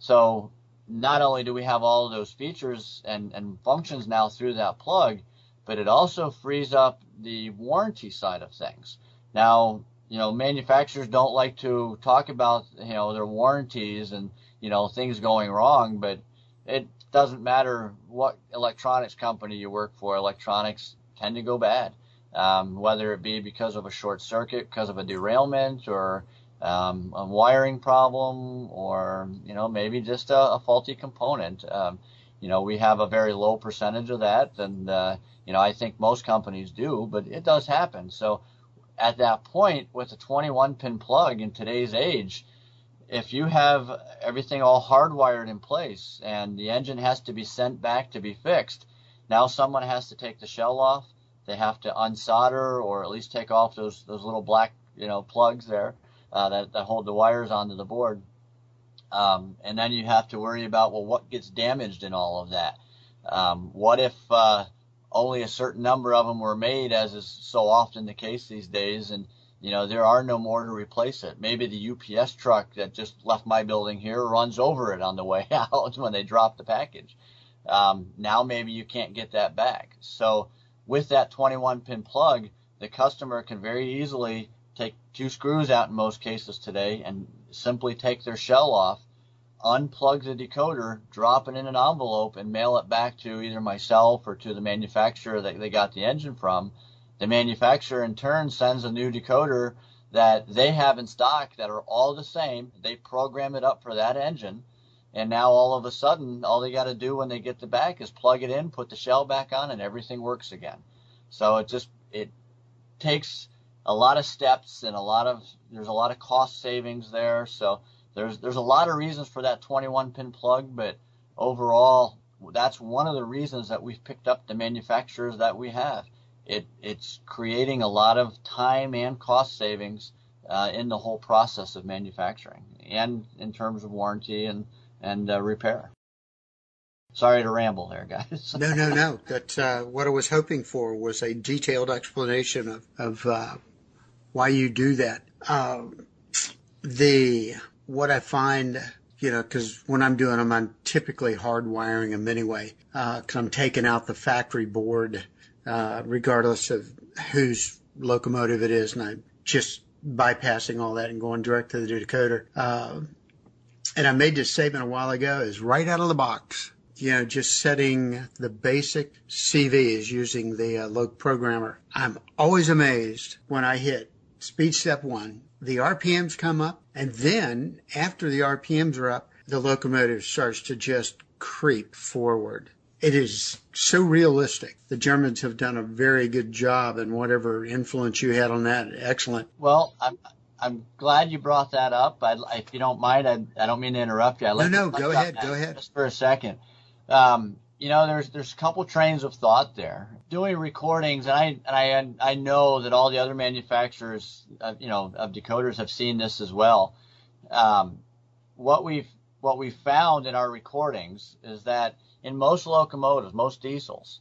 So not only do we have all those features and, and functions now through that plug, but it also frees up the warranty side of things. Now, you know, manufacturers don't like to talk about, you know, their warranties and, you know, things going wrong, but it doesn't matter what electronics company you work for, electronics tend to go bad. Um, whether it be because of a short circuit, because of a derailment, or um, a wiring problem, or you know maybe just a, a faulty component. Um, you know we have a very low percentage of that, and uh, you know I think most companies do, but it does happen. So at that point, with a 21 pin plug in today's age, if you have everything all hardwired in place and the engine has to be sent back to be fixed, now someone has to take the shell off. They have to unsolder or at least take off those those little black you know plugs there uh, that that hold the wires onto the board. Um, and then you have to worry about well what gets damaged in all of that. Um, what if uh, only a certain number of them were made, as is so often the case these days, and you know, there are no more to replace it. Maybe the UPS truck that just left my building here runs over it on the way out when they drop the package. Um, now maybe you can't get that back. So with that 21 pin plug, the customer can very easily take two screws out in most cases today and simply take their shell off, unplug the decoder, drop it in an envelope, and mail it back to either myself or to the manufacturer that they got the engine from the manufacturer in turn sends a new decoder that they have in stock that are all the same. They program it up for that engine. And now all of a sudden, all they got to do when they get the back is plug it in, put the shell back on, and everything works again. So it just it takes a lot of steps and a lot of there's a lot of cost savings there. So there's there's a lot of reasons for that 21 pin plug, but overall, that's one of the reasons that we've picked up the manufacturers that we have it, it's creating a lot of time and cost savings uh, in the whole process of manufacturing and in terms of warranty and, and uh, repair. Sorry to ramble there, guys. no, no, no. That uh, what I was hoping for was a detailed explanation of, of uh, why you do that. Um, the what I find, you know, because when I'm doing them, I'm typically hardwiring them anyway. Because uh, I'm taking out the factory board uh, regardless of whose locomotive it is, and I'm just bypassing all that and going direct to the decoder. Uh, and I made this statement a while ago is right out of the box. You know, just setting the basic CVs using the uh, LokProgrammer. I'm always amazed when I hit speed step one, the RPMs come up, and then after the RPMs are up, the locomotive starts to just creep forward it is so realistic. The Germans have done a very good job, and whatever influence you had on that, excellent. Well, I'm I'm glad you brought that up. I, if you don't mind, I, I don't mean to interrupt you. I no, no, go ahead, go ahead. Just for a second. Um, you know, there's there's a couple trains of thought there. Doing recordings, and I and I I know that all the other manufacturers, uh, you know, of decoders have seen this as well. Um, what we've what we found in our recordings is that in most locomotives, most diesels,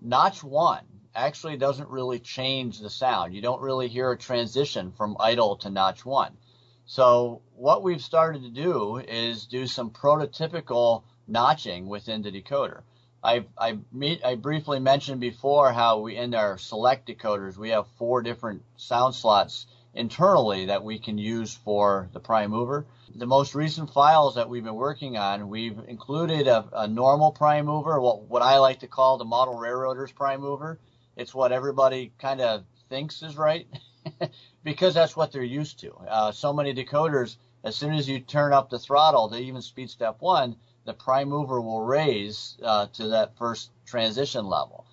notch one actually doesn't really change the sound. You don't really hear a transition from idle to notch one. So what we've started to do is do some prototypical notching within the decoder. I, I, I briefly mentioned before how we in our select decoders we have four different sound slots internally that we can use for the prime mover. The most recent files that we've been working on, we've included a, a normal prime mover, what, what I like to call the model railroaders prime mover. It's what everybody kind of thinks is right because that's what they're used to. Uh, so many decoders, as soon as you turn up the throttle to even speed step one, the prime mover will raise uh, to that first transition level.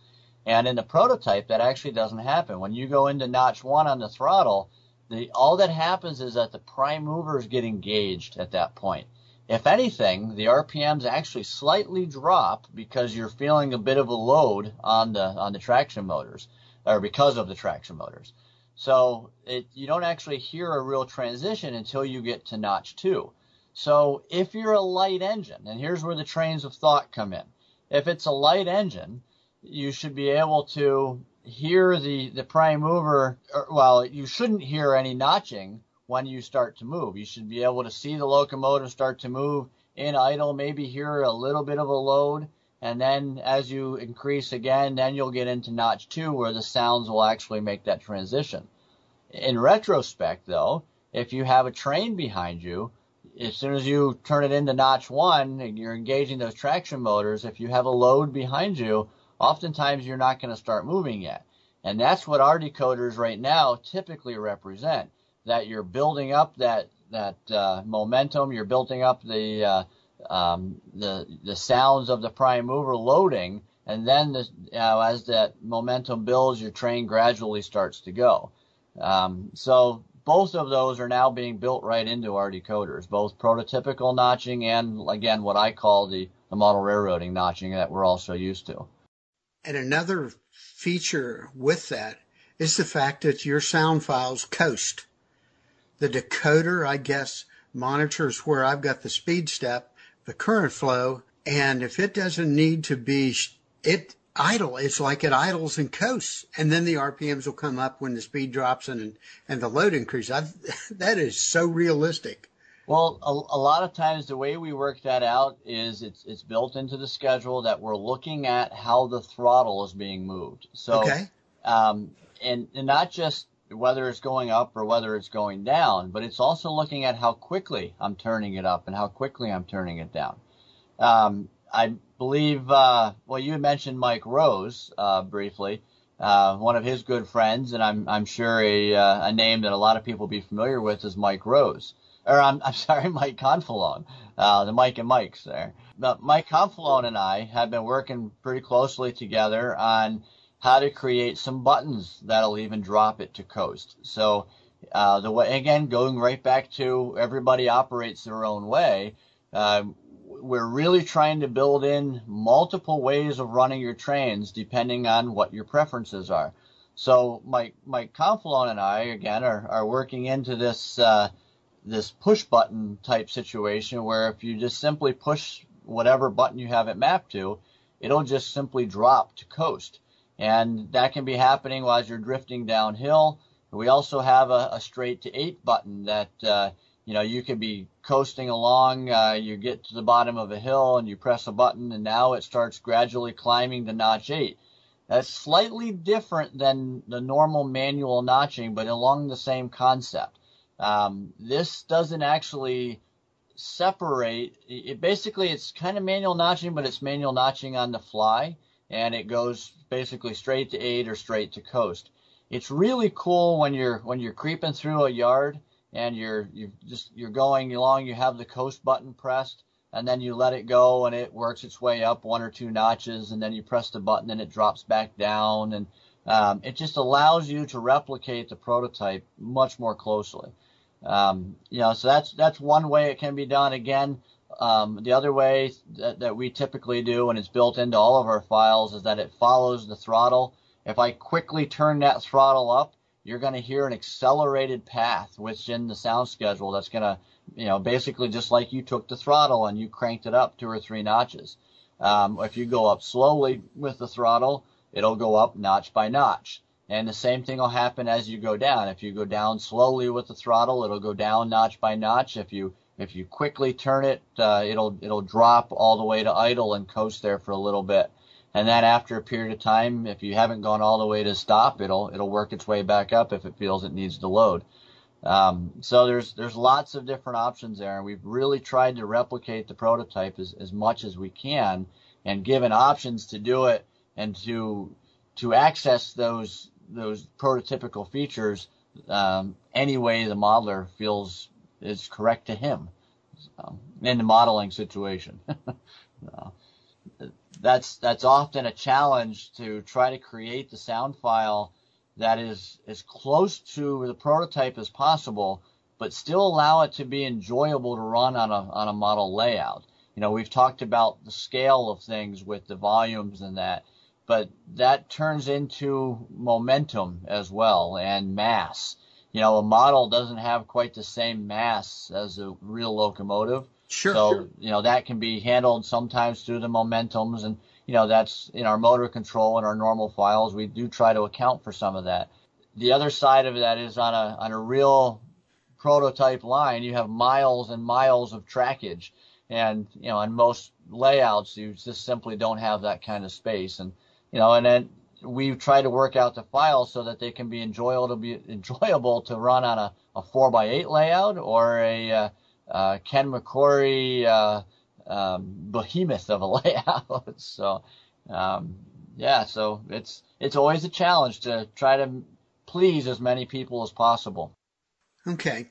And in the prototype, that actually doesn't happen. When you go into notch one on the throttle, the, all that happens is that the prime movers get engaged at that point. If anything, the RPMs actually slightly drop because you're feeling a bit of a load on the on the traction motors, or because of the traction motors. So it, you don't actually hear a real transition until you get to notch two. So if you're a light engine, and here's where the trains of thought come in. If it's a light engine, you should be able to hear the, the prime mover, well, you shouldn't hear any notching when you start to move. You should be able to see the locomotive start to move in idle, maybe hear a little bit of a load, and then as you increase again, then you'll get into notch two where the sounds will actually make that transition. In retrospect, though, if you have a train behind you, as soon as you turn it into notch one and you're engaging those traction motors, if you have a load behind you, oftentimes you're not going to start moving yet. And that's what our decoders right now typically represent. That you're building up that that uh, momentum, you're building up the uh, um, the the sounds of the prime mover loading, and then the, as that momentum builds, your train gradually starts to go. Um, so both of those are now being built right into our decoders, both prototypical notching and again what I call the, the model railroading notching that we're also used to. And another feature with that is the fact that your sound files coast. The decoder, I guess, monitors where I've got the speed step, the current flow, and if it doesn't need to be, it idle. It's like it idles and coasts, and then the RPMs will come up when the speed drops and and the load increases. I, that is so realistic. Well, a, a, lot of times the way we work that out is it's it's built into the schedule that we're looking at how the throttle is being moved. So, okay. um, and, and not just whether it's going up or whether it's going down, but it's also looking at how quickly I'm turning it up and how quickly I'm turning it down. Um, I believe, uh, well, you mentioned Mike Rose uh, briefly, uh, one of his good friends, and I'm I'm sure a uh, a name that a lot of people will be familiar with is Mike Rose, or I'm I'm sorry, Mike Confalone, uh, the Mike and Mike's there. But Mike Confalone and I have been working pretty closely together on how to create some buttons that'll even drop it to coast. So uh, the way again, going right back to everybody operates their own way. Uh, we're really trying to build in multiple ways of running your trains depending on what your preferences are. So Mike Mike Confalone and I again are, are working into this uh, this push button type situation where if you just simply push whatever button you have it mapped to, it'll just simply drop to coast. And that can be happening while you're drifting downhill. We also have a, a straight to eight button that uh, you know, you could be coasting along, uh, you get to the bottom of a hill and you press a button and now it starts gradually climbing to notch eight. That's slightly different than the normal manual notching, but along the same concept. Um, this doesn't actually separate. It basically it's kind of manual notching, but it's manual notching on the fly, and it goes basically straight to eight or straight to coast. It's really cool when you're when you're creeping through a yard and you're you just you're going along. You have the coast button pressed, and then you let it go, and it works its way up one or two notches, and then you press the button, and it drops back down, and um, it just allows you to replicate the prototype much more closely. Um, you know, so that's that's one way it can be done. Again, Um, the other way that, that we typically do, and it's built into all of our files, is that it follows the throttle. If I quickly turn that throttle up, you're going to hear an accelerated path within the sound schedule that's going to, you know, basically just like you took the throttle and you cranked it up two or three notches. Um, if you go up slowly with the throttle, it'll go up notch by notch. And the same thing will happen as you go down. If you go down slowly with the throttle, it'll go down notch by notch. If you if you quickly turn it, uh, it'll it'll drop all the way to idle and coast there for a little bit. And then after a period of time, if you haven't gone all the way to stop, it'll it'll work its way back up if it feels it needs to load. Um, so there's there's lots of different options there, and we've really tried to replicate the prototype as, as much as we can, and given options to do it and to to access those those prototypical features um, any way the modeler feels is correct to him um, in the modeling situation. uh, that's that's often a challenge to try to create the sound file that is as close to the prototype as possible, but still allow it to be enjoyable to run on a on a model layout. You know, we've talked about the scale of things with the volumes and that but that turns into momentum as well and mass. You know, a model doesn't have quite the same mass as a real locomotive. Sure. So, sure. you know, that can be handled sometimes through the momentums and, you know, that's in our motor control and our normal files. We do try to account for some of that. The other side of that is on a, on a real prototype line, you have miles and miles of trackage. And, you know, on most layouts, you just simply don't have that kind of space. And, you know, and then we try to work out the files so that they can be enjoyable to be enjoyable to run on a, a four by eight layout or a uh, uh, Ken McCorry uh, um, behemoth of a layout. so um, yeah, so it's it's always a challenge to try to please as many people as possible. Okay.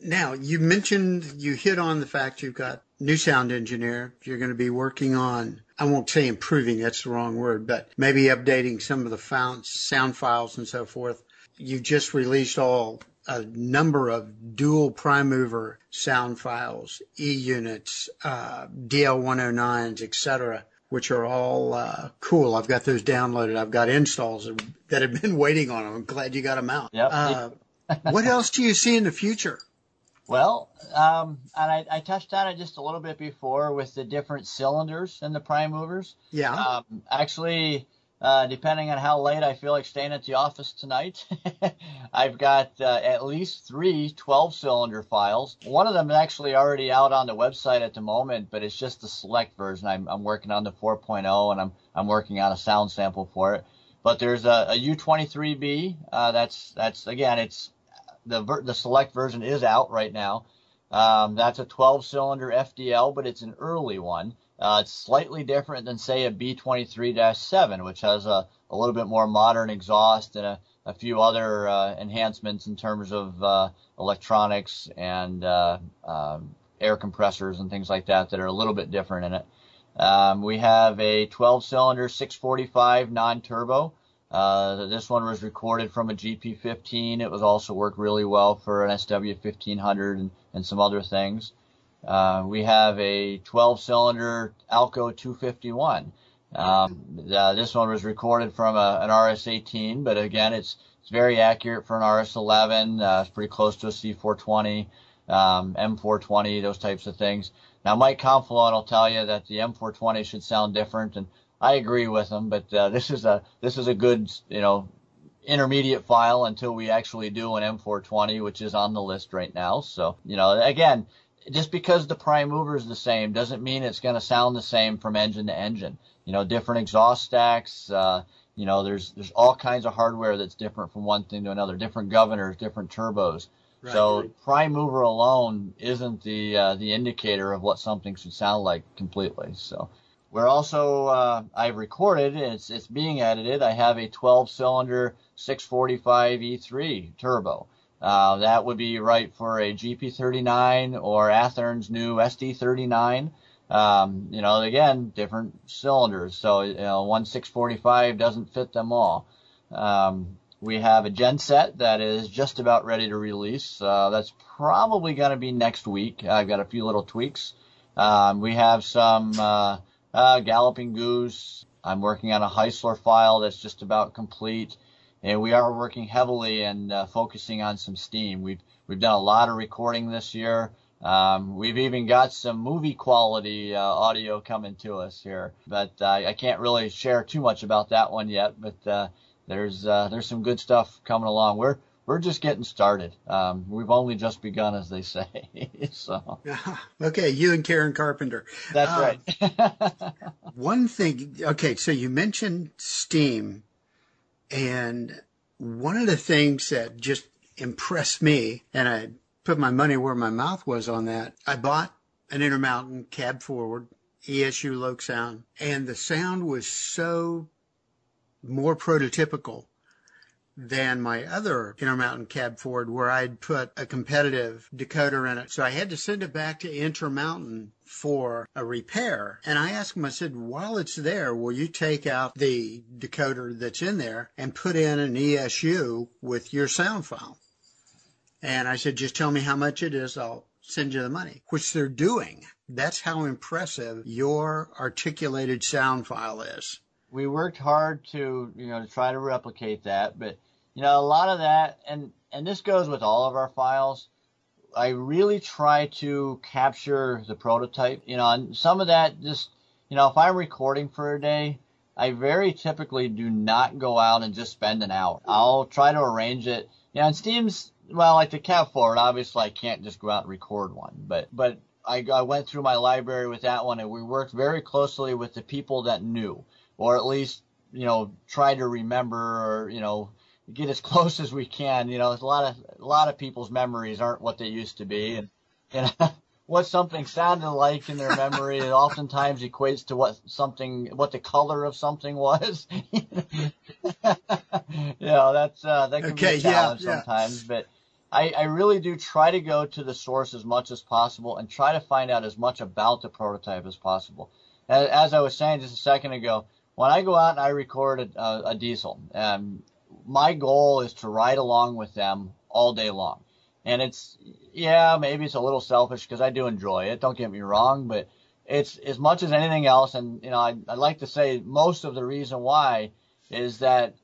Now you mentioned you hit on the fact you've got new sound engineer. You're going to be working on I won't say improving, that's the wrong word, but maybe updating some of the found, sound files and so forth. You just released all a number of dual prime mover sound files, E units, uh, DL109s, etc., which are all uh, cool. I've got those downloaded. I've got installs that have been waiting on them. I'm glad you got them out. Yep. Uh, what else do you see in the future? Well, um, and I, I, touched on it just a little bit before with the different cylinders and the prime movers. Yeah. Um, actually, uh, depending on how late I feel like staying at the office tonight, I've got uh, at least three 12 cylinder files. One of them is actually already out on the website at the moment, but it's just the select version. I'm, I'm working on the 4.0 and I'm, I'm working on a sound sample for it. But there's a a U23B. Uh, that's that's again, it's the the select version is out right now. Um, that's a 12 cylinder FDL, but it's an early one. Uh, it's slightly different than say a B23-7, which has a, a little bit more modern exhaust and a, a few other uh, enhancements in terms of uh, electronics and uh, um, air compressors and things like that that are a little bit different in it. Um, we have a 12 cylinder 645 non-turbo. Uh, this one was recorded from a GP15. It was also worked really well for an SW1500 and, and some other things. Uh, we have a 12 cylinder Alco 251. Um, this one was recorded from a, an RS18, but again, it's, it's very accurate for an RS11. Uh, it's pretty close to a C420, um, M420, those types of things. Now, Mike Confalone will tell you that the M420 should sound different, and I agree with them, but uh, this is a this is a good you know intermediate file until we actually do an M420, which is on the list right now. So you know again, just because the prime mover is the same doesn't mean it's going to sound the same from engine to engine. You know, different exhaust stacks. Uh, you know, there's there's all kinds of hardware that's different from one thing to another. Different governors, different turbos. Right, so right. prime mover alone isn't the uh, the indicator of what something should sound like completely. So we're also, uh, I've recorded, it's, it's being edited. I have a 12 cylinder 645 E3 turbo. Uh, that would be right for a GP39 or Athearn's new SD39. Um, you know, again, different cylinders. So, you know, one 645 doesn't fit them all. Um, we have a genset that is just about ready to release. Uh, that's probably going to be next week. I've got a few little tweaks Um, we have some uh, uh, Galloping Goose. I'm working on a Heisler file that's just about complete, and we are working heavily and uh, focusing on some Steam. We've we've done a lot of recording this year. Um, we've even got some movie quality uh, audio coming to us here, but uh, I can't really share too much about that one yet. But uh, there's uh, there's some good stuff coming along. We're we're just getting started. Um, we've only just begun, as they say. so okay, you and Karen Carpenter. That's uh, right. one thing. Okay, so you mentioned Steam, and one of the things that just impressed me, and I put my money where my mouth was on that. I bought an Intermountain cab forward ESU LokSound, and the sound was so more prototypical than my other Intermountain cab forward where I'd put a competitive decoder in it. So I had to send it back to Intermountain for a repair. And I asked him, I said, while it's there, will you take out the decoder that's in there and put in an ESU with your sound file? And I said, just tell me how much it is. I'll send you the money, which they're doing. That's how impressive your articulated sound file is. We worked hard to, you know, to try to replicate that, but you know, a lot of that, and and this goes with all of our files. I really try to capture the prototype. You know, and some of that just, you know, if I'm recording for a day, I very typically do not go out and just spend an hour. I'll try to arrange it. You know, and Steam's well, like the cab forward, obviously I can't just go out and record one, but but I, I went through my library with that one, and we worked very closely with the people that knew, or at least you know try to remember, or you know get as close as we can. You know, a lot of a lot of people's memories aren't what they used to be, and and what something sounded like in their memory it oftentimes equates to what something what the color of something was. you know, that's uh, that can okay, be a challenge yeah, sometimes, yeah. but I, I really do try to go to the source as much as possible and try to find out as much about the prototype as possible. As, as I was saying just a second ago, when I go out and I record a, a, a diesel, um, my goal is to ride along with them all day long. And it's, yeah, maybe it's a little selfish because I do enjoy it. Don't get me wrong, but it's as much as anything else. And, you know, I, I'd like to say most of the reason why is that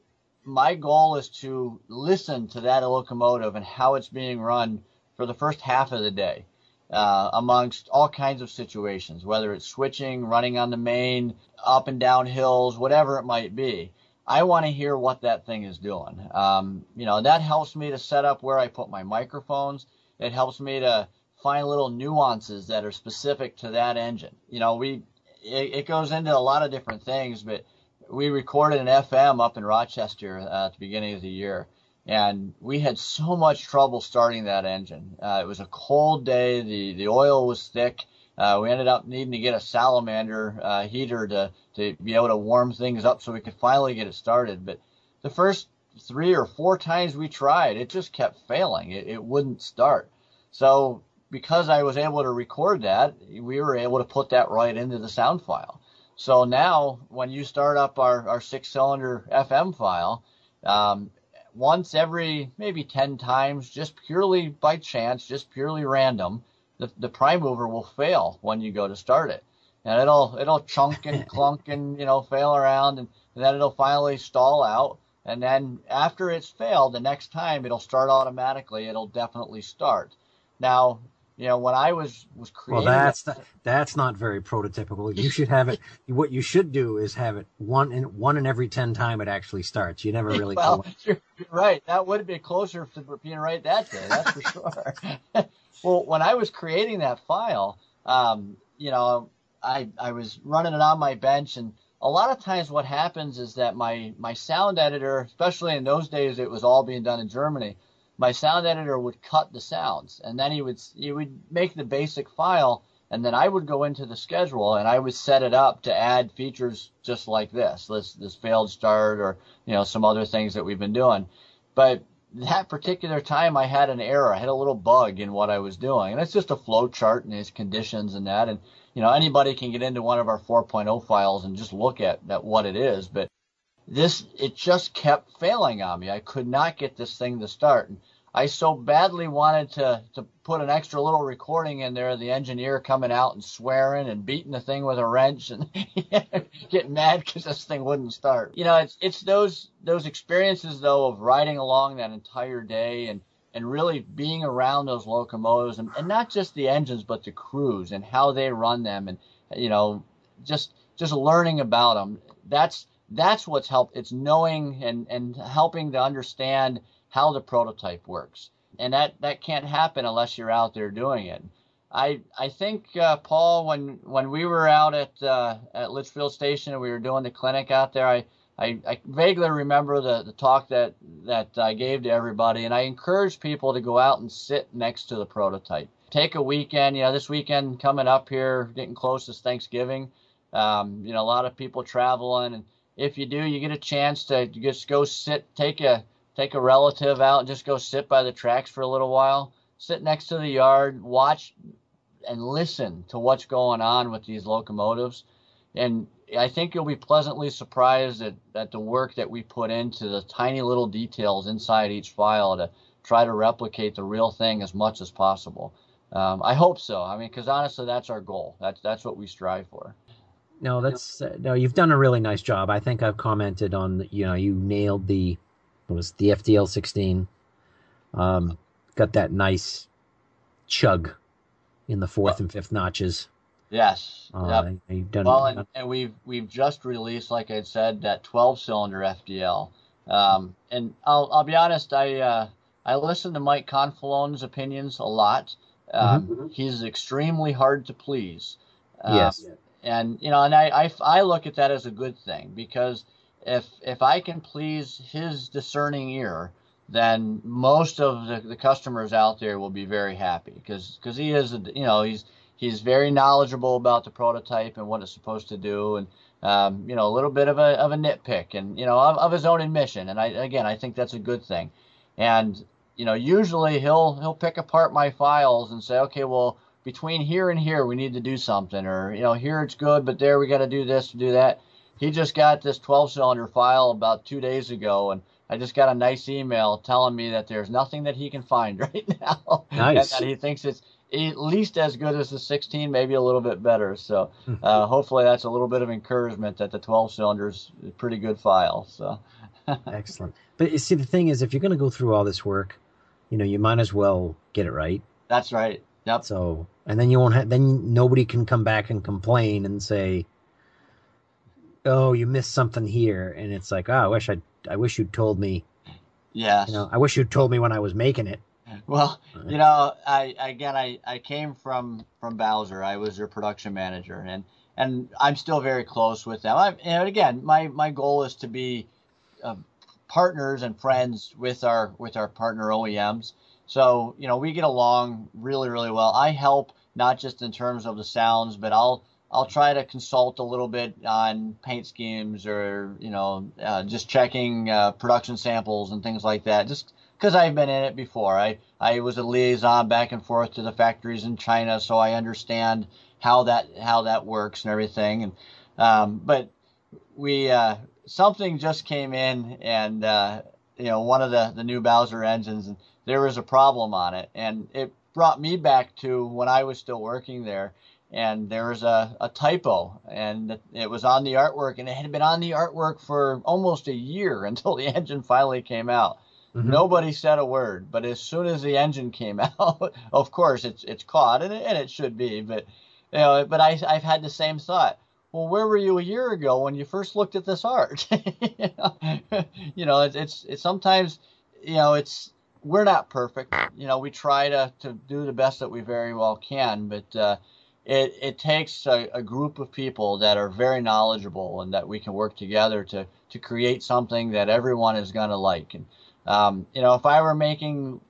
my goal is to listen to that locomotive and how it's being run for the first half of the day, uh, amongst all kinds of situations, whether it's switching, running on the main, up and down hills, whatever it might be. I want to hear what that thing is doing. Um, you know, that helps me to set up where I put my microphones. It helps me to find little nuances that are specific to that engine. You know, we it, it goes into a lot of different things, but we recorded an FM up in Rochester uh, at the beginning of the year, and we had so much trouble starting that engine. Uh, it was a cold day. The the oil was thick. Uh, we ended up needing to get a salamander uh, heater to to be able to warm things up so we could finally get it started. But the first three or four times we tried, it just kept failing. It, it wouldn't start. So because I was able to record that, we were able to put that right into the sound file. So now, when you start up our, our six cylinder FM file, um, once every maybe 10 times, just purely by chance, just purely random, the, the prime mover will fail when you go to start it. And it'll, it'll chunk and clunk and, you know, fail around and, and then it'll finally stall out. And then after it's failed, the next time it'll start automatically. It'll definitely start. Now, you know, when I was was creating. Well, that's not, that's not very prototypical. You should have it. What you should do is have it one in one in every ten time it actually starts. You never really. well, you're, you're right. That would be closer to being right that day. That's for sure. Well, when I was creating that file, um, you know, I I was running it on my bench, and a lot of times what happens is that my my sound editor, especially in those days, it was all being done in Germany my sound editor would cut the sounds and then he would he would make the basic file and then I would go into the schedule and I would set it up to add features just like this, this this failed start or you know some other things that we've been doing. But that particular time I had an error. I had a little bug in what I was doing. And it's just a flow chart and its conditions and that. And, you know, anybody can get into one of our 4.0 files and just look at, at what it is. But this, it just kept failing on me. I could not get this thing to start. And I so badly wanted to to put an extra little recording in there, of the engineer coming out and swearing and beating the thing with a wrench and getting mad because this thing wouldn't start. You know, it's it's those those experiences though of riding along that entire day and and really being around those locomotives and, and not just the engines but the crews and how they run them and you know just just learning about them. That's that's what's helped. It's knowing and and helping to understand how the prototype works, and that that can't happen unless you're out there doing it. I I think uh, Paul, when when we were out at uh, at Litchfield Station and we were doing the clinic out there, I I, I, vaguely remember the, the talk that, that I gave to everybody, and I encourage people to go out and sit next to the prototype. Take a weekend, you know, this weekend coming up here, getting close to Thanksgiving. Um, you know, a lot of people traveling, and if you do, you get a chance to just go sit, take a take a relative out, and just go sit by the tracks for a little while. Sit next to the yard, watch and listen to what's going on with these locomotives, and I think you'll be pleasantly surprised at, at the work that we put into the tiny little details inside each file to try to replicate the real thing as much as possible. Um, I hope so. I mean, because honestly, that's our goal. That's that's what we strive for. No, that's uh, no. You've done a really nice job. I think I've commented on. You know, you nailed the was the FDL 16. Um, got that nice chug in the fourth and fifth notches. Yes. Uh, yep. Done well, and, and, we've we've just released, like I said, that 12 cylinder FDL. Um, and I'll I'll be honest, I uh, I listen to Mike Confalone's opinions a lot. Um, mm-hmm. He's extremely hard to please. Uh, yes and you know, and I, I, I look at that as a good thing because if if I can please his discerning ear, then most of the, the customers out there will be very happy because because he is you know he's he's very knowledgeable about the prototype and what it's supposed to do and um, you know a little bit of a of a nitpick and you know of, of his own admission. And I again I think that's a good thing. And you know usually he'll he'll pick apart my files and say okay well between here and here we need to do something or you know here it's good but there we got to do this to do that he just got this 12 cylinder file about two days ago and i just got a nice email telling me that there's nothing that he can find right now. Nice. and that he thinks it's at least as good as the 16 maybe a little bit better. So uh, hopefully that's a little bit of encouragement that the 12 cylinders is a pretty good file so. Excellent. But you see the thing is if you're going to go through all this work you know you might as well get it right. That's right. Yep. So, and then you won't have, then nobody can come back and complain and say, oh, you missed something here. And it's like, oh, I wish I, I wish you'd told me. Yeah. You know, I wish you'd told me when I was making it. Well, you know, I, again, I, I came from, from Bowser. I was their production manager and, and I'm still very close with them. I, and again, my, my goal is to be uh, partners and friends with our, with our partner OEMs so, you know, we get along really, really well. I help not just in terms of the sounds, but I'll I'll try to consult a little bit on paint schemes or you know uh, just checking uh, production samples and things like that. Just because I've been in it before. I I was a liaison back and forth to the factories in China, so I understand how that how that works and everything. And um, but we uh, something just came in and uh, you know one of the the new Bowser engines and there was a problem on it. And it brought me back to when I was still working there. And there was a, a typo, and it was on the artwork, and it had been on the artwork for almost a year until the engine finally came out. Mm-hmm. Nobody said a word, but as soon as the engine came out, of course it's it's caught, and it, and it should be. But you know, but I I've had the same thought. Well, where were you a year ago when you first looked at this art? you know, it's, it's it's sometimes you know it's we're not perfect. You know, we try to, to do the best that we very well can, but uh, it, it takes a, a, group of people that are very knowledgeable and that we can work together to, to create something that everyone is going to like. And, um, you know, if I were making,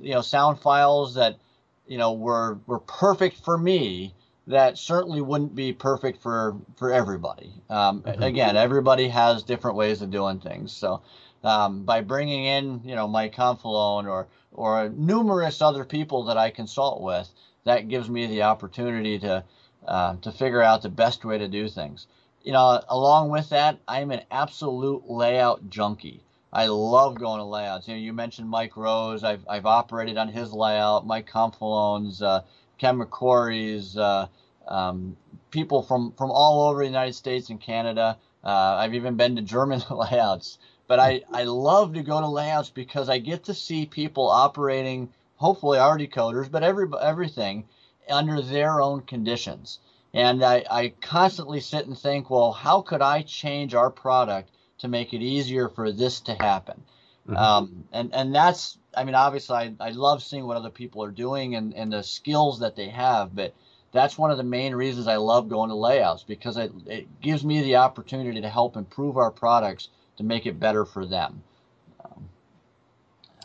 you know, sound files that, you know, were, were perfect for me, that certainly wouldn't be perfect for, for everybody. Um, mm-hmm. Again, everybody has different ways of doing things. So, um, by bringing in, you know, Mike Confalone or or numerous other people that I consult with, that gives me the opportunity to uh, to figure out the best way to do things. You know, along with that, I'm an absolute layout junkie. I love going to layouts. You know, you mentioned Mike Rose. I've I've operated on his layout. Mike Confalone's, uh, Ken McCorry's, uh, um, people from from all over the United States and Canada. Uh, I've even been to German layouts. But I I love to go to layouts because I get to see people operating, hopefully our decoders, but every everything under their own conditions. And I, I constantly sit and think, well, how could I change our product to make it easier for this to happen? Mm-hmm. Um, and, and that's, I mean, obviously, I, I love seeing what other people are doing and, and the skills that they have, but that's one of the main reasons I love going to layouts because it, it gives me the opportunity to help improve our products to make it better for them.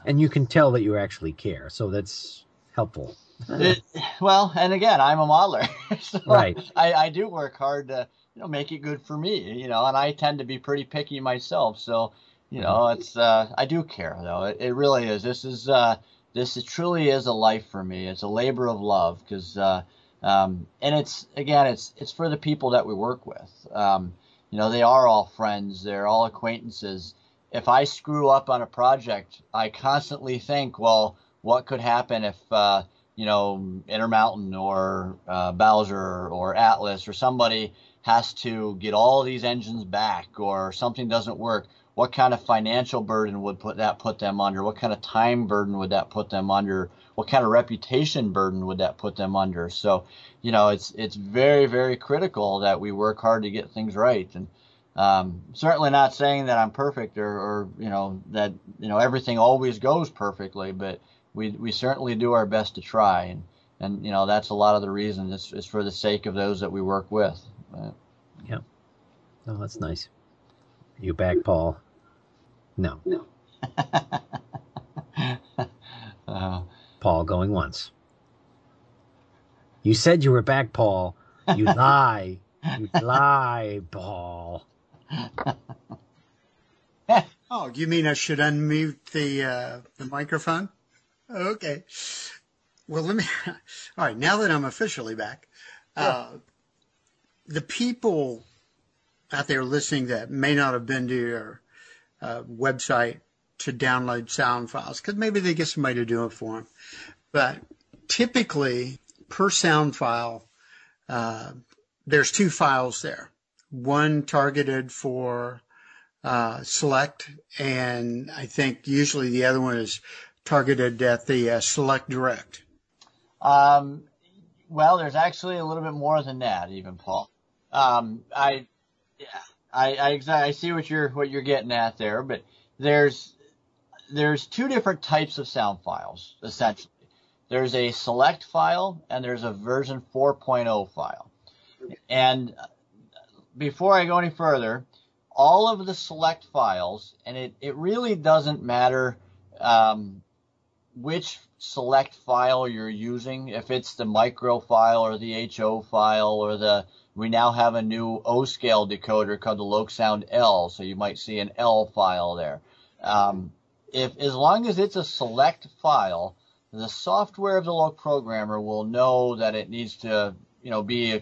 And you can tell that you actually care, so that's helpful it, well, and again, I'm a modeler, so right. I, I do work hard to you know make it good for me, you know, and I tend to be pretty picky myself, so you know, mm-hmm. it's uh, I do care though. It, it really is. This is uh, this is, truly is a life for me. It's a labor of love because uh, um, and it's again, it's it's for the people that we work with. Um, you know, they are all friends. They're all acquaintances. If I screw up on a project, I constantly think, well, what could happen if uh, you know, Intermountain or uh, Bowser or Atlas or somebody has to get all these engines back or something doesn't work, what kind of financial burden would put that put them under? What kind of time burden would that put them under? What kind of reputation burden would that put them under? So, you know, it's it's very very critical that we work hard to get things right and. Um, certainly not saying that I'm perfect or, or, you know that you know everything always goes perfectly, but we we certainly do our best to try, and and you know that's a lot of the reason. It's, it's for the sake of those that we work with. But, yeah. Oh, that's nice. You back, Paul? No. No. uh, Paul going once. You said you were back, Paul. You lie. You lie, Paul. oh, you mean I should unmute the uh, the microphone? Okay. Well, let me. All right. Now that I'm officially back, uh, the people out there listening that may not have been to your uh, website to download sound files, because maybe they get somebody to do it for them. But typically, per sound file, uh, there's two files there. One targeted for uh, select, and I think usually the other one is targeted at the uh, Select Direct? Um, well, there's actually a little bit more than that, even Paul. Um, I, I, I, I see what you're what you're getting at there, but there's there's two different types of sound files essentially. There's a select file and there's a version 4.0 file. And before I go any further, all of the select files, and it, it really doesn't matter um, which select file you're using, if it's the micro file or the HO file or the, we now have a new O scale decoder called the LokSound L, so you might see an L file there. Um, if, as long as it's a select file, the software of the LokProgrammer will know that it needs to, you know, be, a,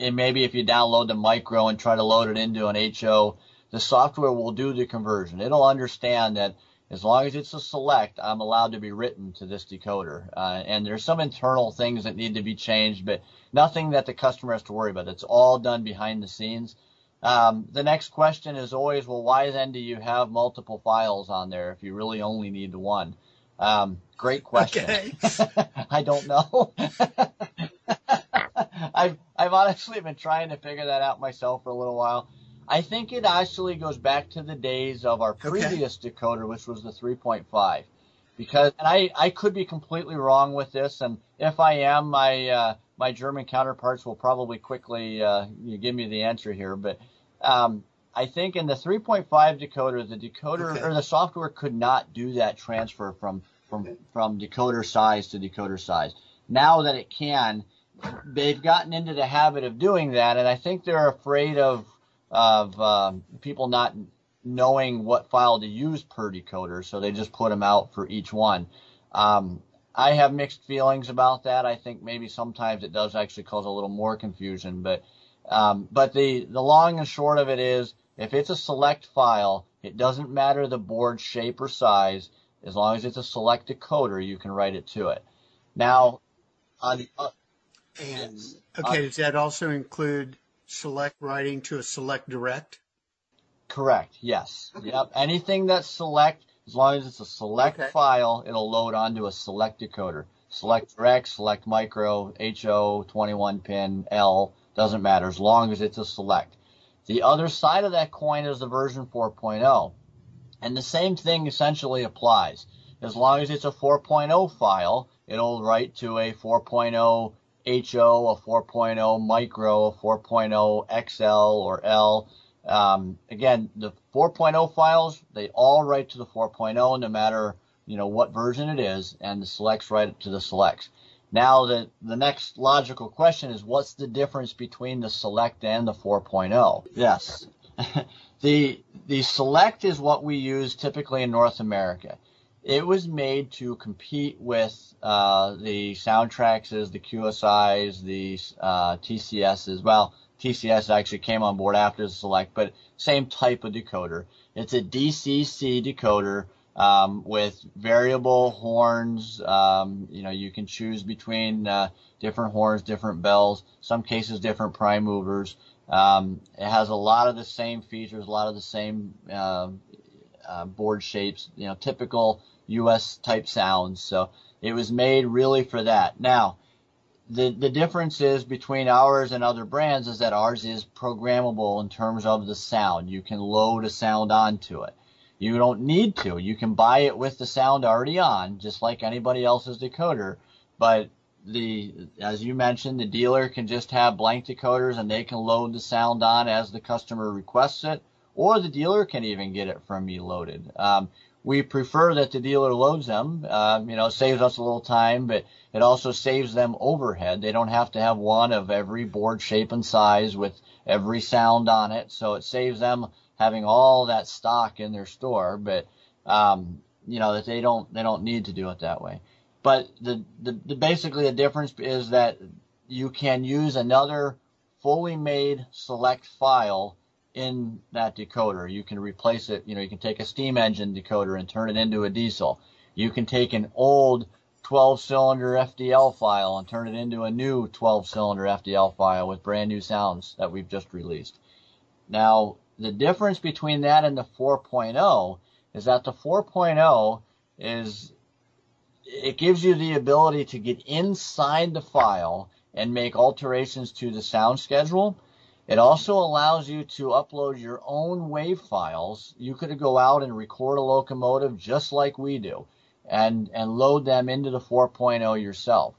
and maybe if you download the micro and try to load it into an HO, the software will do the conversion. It'll understand that as long as it's a select, I'm allowed to be written to this decoder. Uh, and there's some internal things that need to be changed, but nothing that the customer has to worry about. It's all done behind the scenes. Um, the next question is always, well, why then do you have multiple files on there if you really only need one? Um, great question. Okay. I don't know. I've I've honestly been trying to figure that out myself for a little while. I think it actually goes back to the days of our previous okay. decoder, which was the 3.5. Because, and I, I could be completely wrong with this, and if I am, my uh, my German counterparts will probably quickly uh, give me the answer here. But um, I think in the 3.5 decoder, the decoder okay. or the software could not do that transfer from from from decoder size to decoder size. Now that it can, they've gotten into the habit of doing that, and I think they're afraid of of um, people not knowing what file to use per decoder, so they just put them out for each one. Um, I have mixed feelings about that. I think maybe sometimes it does actually cause a little more confusion, but um, but the the long and short of it is, if it's a select file, It doesn't matter the board shape or size. As long as it's a select decoder, you can write it to it. Now, on uh, and okay, uh, does that also include select writing to a select direct? Correct. Yes. Yep. Anything that's select, as long as it's a select okay. file, it'll load onto a select decoder. Select direct, select micro, HO, 21 pin, L, doesn't matter as long as it's a select. The other side of that coin is the version 4.0. And the same thing essentially applies. As long as it's a 4.0 file, it'll write to a 4.0 HO, a 4.0 micro, a 4.0 XL or L. Um, again, the 4.0 files, they all write to the 4.0 no matter, you know, what version it is, and the selects write to the selects. Now the, the next logical question is what's the difference between the select and the 4.0? Yes. the the select is what we use typically in North America. It was made to compete with uh, the Soundtraxxes, the QSIs, the uh, TCSs. Well, TCS actually came on board after the select, but same type of decoder. It's a DCC decoder um, with variable horns. Um, you know, you can choose between uh, different horns, different bells, some cases different prime movers. Um, it has a lot of the same features, a lot of the same uh, board shapes, you know, typical US type sounds. So it was made really for that. Now, the, the difference is between ours and other brands is that ours is programmable in terms of the sound. You can load a sound onto it. You don't need to. You can buy it with the sound already on, just like anybody else's decoder. But the, as you mentioned, the dealer can just have blank decoders and they can load the sound on as the customer requests it, or the dealer can even get it from me loaded. Um, we prefer that the dealer loads them. Um, you know, saves us a little time, but it also saves them overhead. They don't have to have one of every board shape and size with every sound on it. So it saves them having all that stock in their store, but um, you know that they don't they don't need to do it that way. But the, the, the basically the difference is that you can use another fully made select file in that decoder. You can replace it. You know, you can take a steam engine decoder and turn it into a diesel. You can take an old 12 cylinder FDL file and turn it into a new 12 cylinder FDL file with brand new sounds that we've just released. Now, the difference between that and the 4.0 is that the 4.0 is it gives you the ability to get inside the file and make alterations to the sound schedule. It also allows you to upload your own wave files. You could go out and record a locomotive just like we do and, and load them into the 4.0 yourself.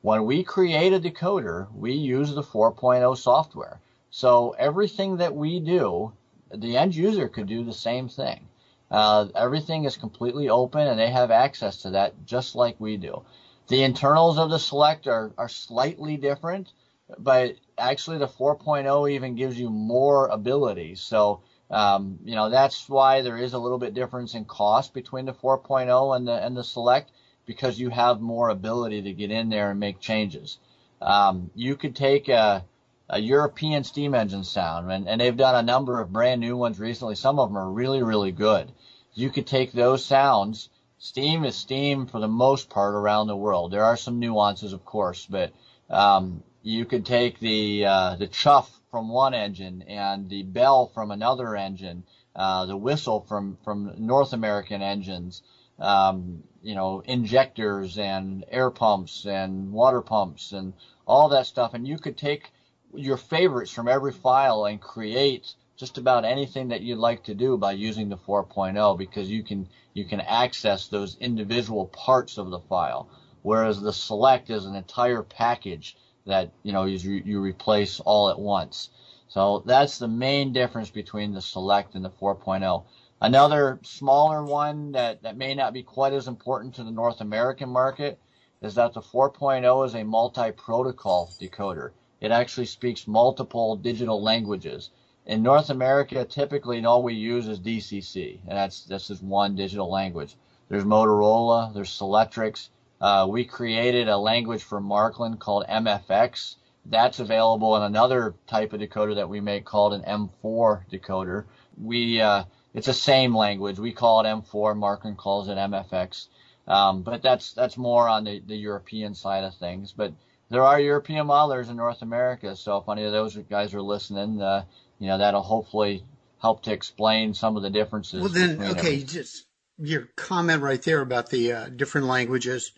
When we create a decoder, we use the 4.0 software. So everything that we do, the end user could do the same thing. Uh, everything is completely open and they have access to that just like we do. The internals of the select are, are slightly different, but actually the 4.0 even gives you more abilities. So, um, you know, that's why there is a little bit difference in cost between the 4.0 and the, and the select because you have more ability to get in there and make changes. Um, you could take a, a European steam engine sound, and, and they've done a number of brand new ones recently. Some of them are really, really good. You could take those sounds. Steam is steam for the most part around the world. There are some nuances, of course, but um, you could take the uh, the chuff from one engine and the bell from another engine, uh, the whistle from from North American engines, um, you know, injectors and air pumps and water pumps and all that stuff, and you could take your favorites from every file and create just about anything that you'd like to do by using the 4.0 because you can you can access those individual parts of the file. Whereas the select is an entire package that you know you, you replace all at once so that's the main difference between the select and the 4.0 another smaller one that, that may not be quite as important to the North American market is that the 4.0 is a multi-protocol decoder it actually speaks multiple digital languages. In North America, typically all we use is DCC, and that's this is one digital language. There's Motorola, there's Selectrix. Uh, we created a language for Märklin called MFX. That's available in another type of decoder that we make called an M4 decoder. We uh, it's the same language. We call it M4. Märklin calls it MFX. Um, but that's that's more on the, the European side of things. But there are European modelers in North America, so if any of those guys are listening, uh, you know that'll hopefully help to explain some of the differences. Well, then, okay, them. just your comment right there about the uh, different languages,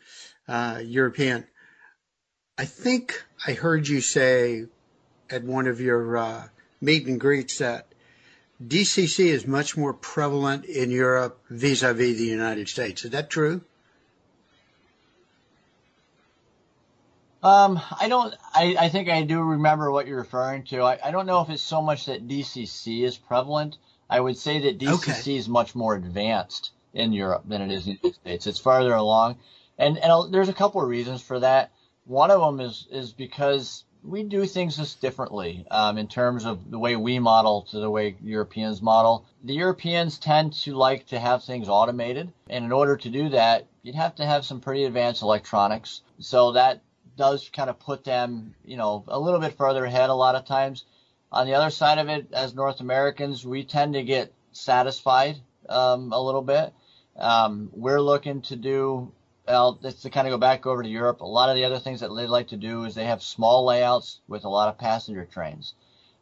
uh, European. I think I heard you say at one of your uh, meet and greets that DCC is much more prevalent in Europe vis-a-vis the United States. Is that true? Um, I don't. I, I think I do remember what you're referring to. I, I don't know if it's so much that DCC is prevalent. I would say that DCC okay. is much more advanced in Europe than it is in the United States. It's farther along, and and there's a couple of reasons for that. One of them is is because we do things just differently um, in terms of the way we model to the way Europeans model. The Europeans tend to like to have things automated, and in order to do that, you'd have to have some pretty advanced electronics. So that does kind of put them, you know, a little bit further ahead a lot of times. On the other side of it, as North Americans, we tend to get satisfied um, a little bit. Um, we're looking to do, well, just to kind of go back over to Europe, a lot of the other things that they like to do is they have small layouts with a lot of passenger trains.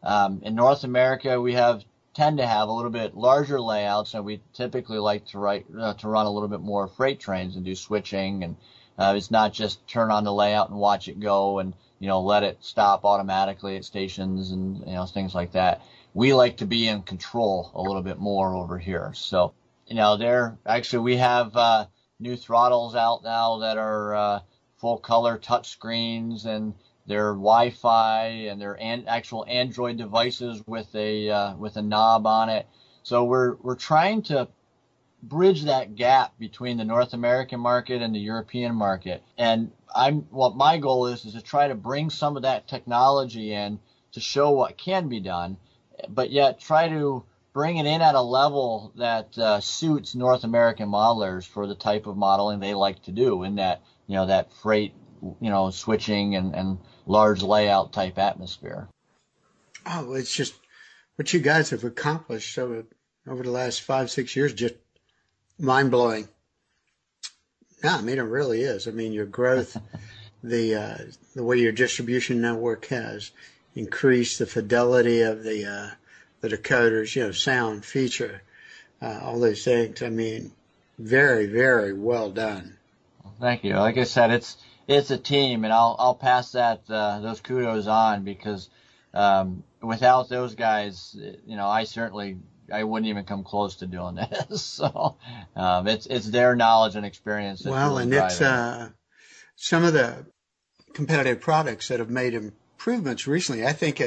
Um, in North America, we have tend to have a little bit larger layouts, and we typically like to write uh, to run a little bit more freight trains and do switching and uh, it's not just turn on the layout and watch it go and you know let it stop automatically at stations and you know things like that. We like to be in control a little bit more over here. So you know there actually we have uh, new throttles out now that are uh, full color touch screens and they're Wi-Fi and they're an, actual Android devices with a uh, with a knob on it. So we're we're trying to bridge that gap between the North American market and the European market. And I'm what my goal is is to try to bring some of that technology in to show what can be done, but yet try to bring it in at a level that uh, suits North American modelers for the type of modeling they like to do in that you know that freight you know switching and, and large layout type atmosphere. Oh, it's just what you guys have accomplished over over the last five six years just mind blowing. Yeah, I mean it really is. I mean your growth, the uh, the way your distribution network has increased, the fidelity of the uh, the decoders, you know, sound, feature, uh, all those things. I mean, very very well done. thank you. Like I said, it's it's a team, and I'll I'll pass that uh, those kudos on because um, without those guys, you know, I certainly I wouldn't even come close to doing this. so um, it's it's their knowledge and experience. well, really and it's uh, some of the competitive products that have made improvements recently. I think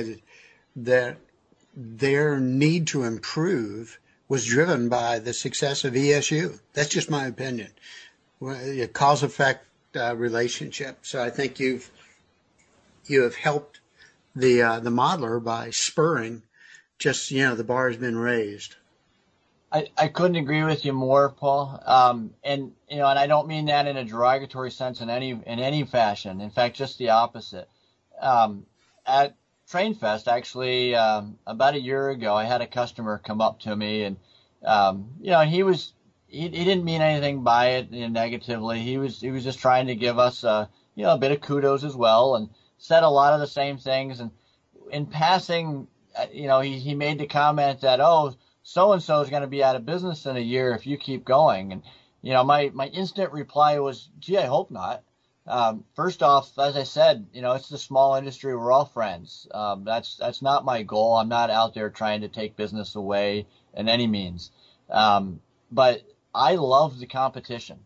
that their need to improve was driven by the success of ESU. That's just my opinion. A cause effect uh, relationship. So I think you've you have helped the uh, the modeler by spurring just you know the bar has been raised. I, I couldn't agree with you more, Paul. Um, and you know, and I don't mean that in a derogatory sense in any in any fashion. In fact, just the opposite. Um, at TrainFest, actually, um, about a year ago, I had a customer come up to me, and um, you know, he was he, he didn't mean anything by it you know, negatively. He was he was just trying to give us a you know a bit of kudos as well, and said a lot of the same things. And in passing, uh, you know, he, he made the comment that, oh, so and so is going to be out of business in a year if you keep going. And, you know, my, my instant reply was, gee, I hope not. Um, first off, as I said, you know, it's a small industry. We're all friends. Um, that's, that's not my goal. I'm not out there trying to take business away in any means. Um, but I love the competition.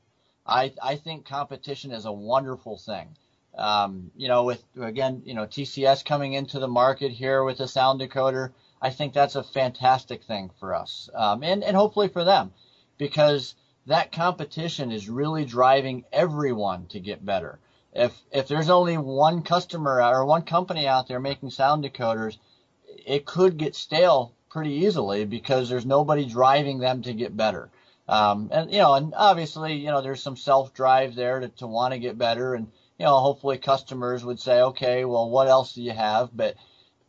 I, I think competition is a wonderful thing. Um, you know, with again, you know, TCS coming into the market here with a sound decoder, I think that's a fantastic thing for us, um, and and hopefully for them, because that competition is really driving everyone to get better. If if there's only one customer or one company out there making sound decoders, it could get stale pretty easily because there's nobody driving them to get better. Um, and you know, and obviously, you know, there's some self drive there to, to want to get better and you know, hopefully customers would say, okay, well, what else do you have? But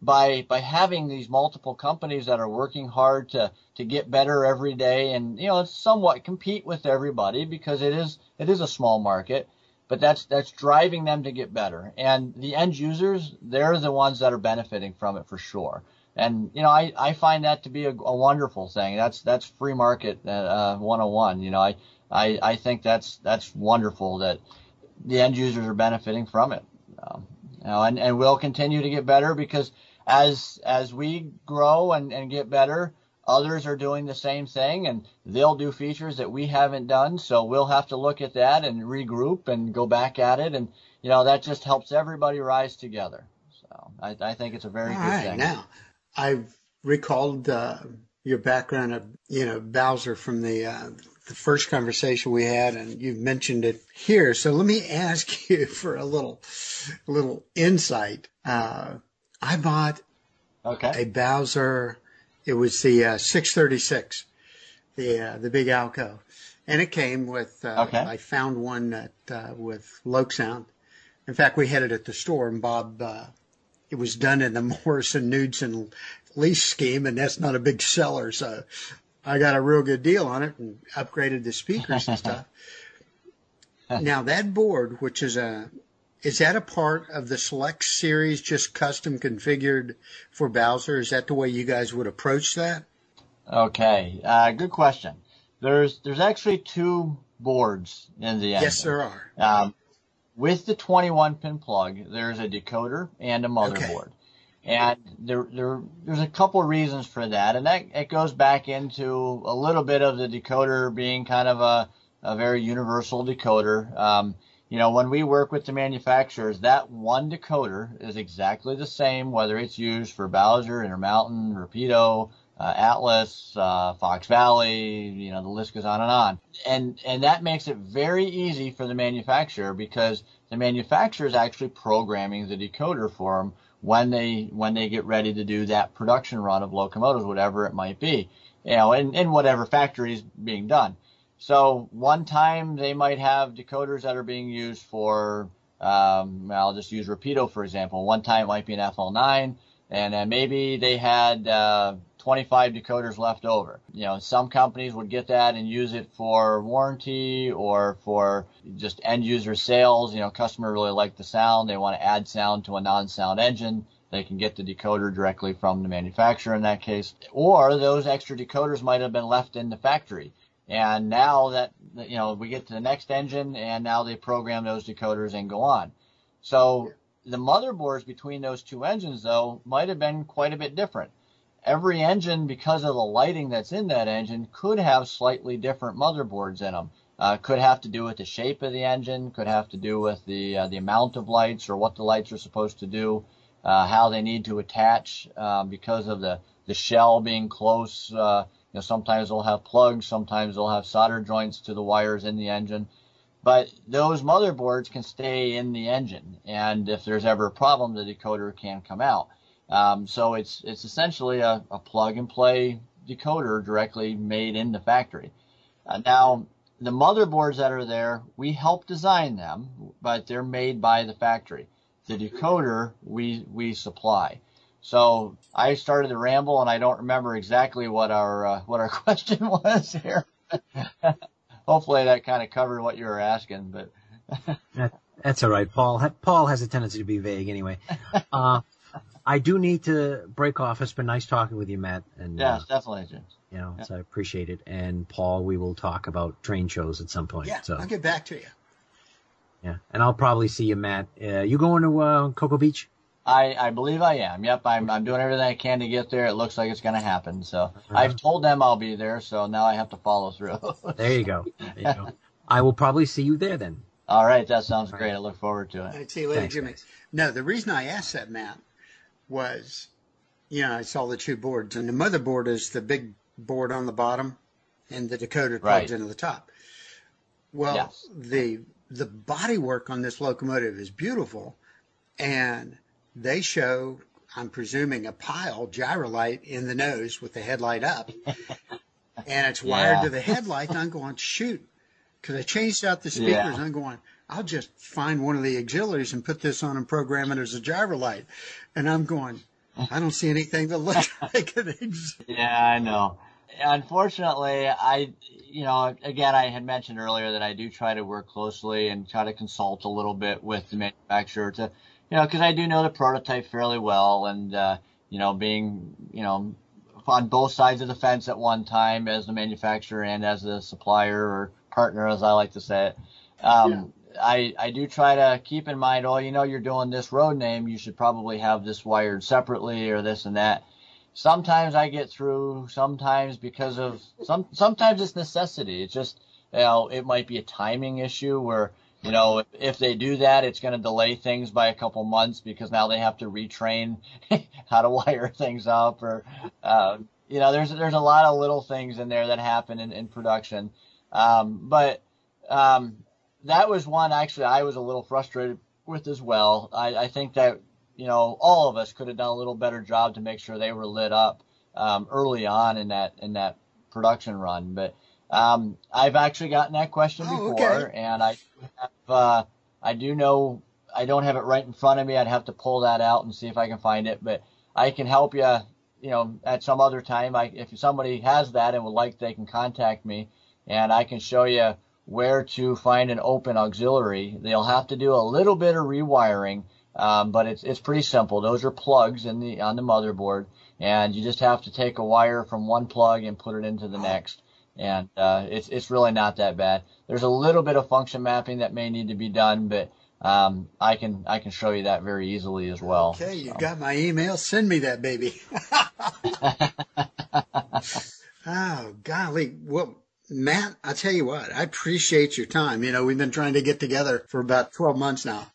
by by having these multiple companies that are working hard to to get better every day and you know somewhat compete with everybody because it is it is a small market but that's that's driving them to get better. And the end users they're the ones that are benefiting from it for sure. And you know i i find that to be a, a wonderful thing. That's that's free market uh, 101 you know i i i think that's that's wonderful that the end users are benefiting from it. Um, you know and and we'll continue to get better because as as we grow and, and get better, others are doing the same thing and they'll do features that we haven't done. So we'll have to look at that and regroup and go back at it. And, you know, that just helps everybody rise together. So I, I think it's a very All good right, thing. Now, I've recalled uh, your background of, you know, Bowser from the, uh, the first conversation we had, and you've mentioned it here. So let me ask you for a little, a little insight. Uh, I bought Okay. a Bowser. It was the uh, 636, the uh, the big Alco, and it came with. Uh, Okay. I found one that uh, with LokSound. In fact, we had it at the store, and Bob. Uh, it was done in the Morrison Knudsen lease scheme, and that's not a big seller, so I got a real good deal on it and upgraded the speakers and stuff. now that board, which is a is that a part of the Select series, just custom configured for Bowser? Is that the way you guys would approach that? Okay. Uh, good question. There's there's actually two boards in the engine. Yes, there are. Um, with the 21 pin plug, there's a decoder and a motherboard. And there, there, there's a couple reasons for that, and that it goes back into a little bit of the decoder being kind of a, a very universal decoder. Um, you know, when we work with the manufacturers, that one decoder is exactly the same whether it's used for Bowser, Intermountain, Rapido, uh, Atlas, uh, Fox Valley, you know, the list goes on and on. And, and that makes it very easy for the manufacturer because the manufacturer is actually programming the decoder for them when they, when they get ready to do that production run of locomotives, whatever it might be, you know, in, in whatever factory is being done. So one time they might have decoders that are being used for, um, I'll just use Rapido for example. One time it might be an FL9, and then maybe they had uh, 25 decoders left over. You know, some companies would get that and use it for warranty or for just end user sales. You know, customer really liked the sound, they want to add sound to a non-sound engine. They can get the decoder directly from the manufacturer in that case. Or those extra decoders might have been left in the factory. And now that, you know, we get to the next engine and now they program those decoders and go on. So the motherboards between those two engines though might have been quite a bit different. Every engine, because of the lighting that's in that engine, could have slightly different motherboards in them. Uh, could have to do with the shape of the engine, could have to do with the uh, the amount of lights or what the lights are supposed to do, uh, how they need to attach um, because of the the shell being close. You know, sometimes they'll have plugs, sometimes they'll have solder joints to the wires in the engine. But those motherboards can stay in the engine, and if there's ever a problem, the decoder can come out. Um, so it's it's essentially a, a plug and play decoder directly made in the factory. Uh, now the motherboards that are there, we help design them, but they're made by the factory. The decoder we we supply. So I started to ramble, and I don't remember exactly what our uh, what our question was here. Hopefully that kind of covered what you were asking, but That, that's all right. Paul Paul has a tendency to be vague anyway. Uh, I do need to break off. It's been nice talking with you, Matt. And uh, definitely, James. you know, so I appreciate it. And Paul, we will talk about train shows at some point. Yeah, So I'll get back to you. yeah, and I'll probably see you, Matt. Uh, you going to uh, Cocoa Beach? I, I believe I am. Yep, I'm I'm doing everything I can to get there. It looks like it's going to happen. So uh-huh. I've told them I'll be there. So now I have to follow through. There you go. There you go. I will probably see you there then. All right, that sounds great. I look forward to All it. right, see you later, Thanks, Jimmy. guys. No, the reason I asked that, Matt, was, you know, I saw the two boards, and the motherboard is the big board on the bottom, and the decoder plugs Right. into the top. Well, Yes. the the body work on this locomotive is beautiful, and they show, I'm presuming, a Pyle gyrolight in the nose with the headlight up, and it's wired Yeah. to the headlight. And I'm going, shoot, because I changed out the speakers. Yeah. I'm going, I'll just find one of the auxiliaries and put this on and program it as a gyro light. And I'm going, I don't see anything that looks like it. Yeah, I know. Unfortunately, I, you know, again, I had mentioned earlier that I do try to work closely and try to consult a little bit with the manufacturer to, you know, because I do know the prototype fairly well, and uh, you know, being, you know, on both sides of the fence at one time as the manufacturer and as the supplier or partner, as I like to say it. Um, yeah. I, I do try to keep in mind, oh, you know, you're doing this road name, you should probably have this wired separately or this and that. Sometimes I get through, sometimes because of some, sometimes it's necessity. It's just, you know, it might be a timing issue where, you know, if, if they do that, it's going to delay things by a couple months because now they have to retrain how to wire things up or, uh, you know, there's, there's a lot of little things in there that happen in, in production. Um, but, um, that was one actually I was a little frustrated with as well. I, I think that you know all of us could have done a little better job to make sure they were lit up um, early on in that in that production run. But um, I've actually gotten that question oh, before, okay. and I have, uh, I do know I don't have it right in front of me. I'd have to pull that out and see if I can find it, but I can help you. You know, at some other time, I, if somebody has that and would like, they can contact me, and I can show you where to find an open auxiliary. They'll have to do a little bit of rewiring, um, but it's it's pretty simple. Those are plugs in the on the motherboard, and you just have to take a wire from one plug and put it into the next. And uh, it's it's really not that bad. There's a little bit of function mapping that may need to be done, but um, I can I can show you that very easily as well. Okay, you so. got my email. Send me that baby. oh golly, well Matt, I tell you what, I appreciate your time. You know, we've been trying to get together for about 12 months now.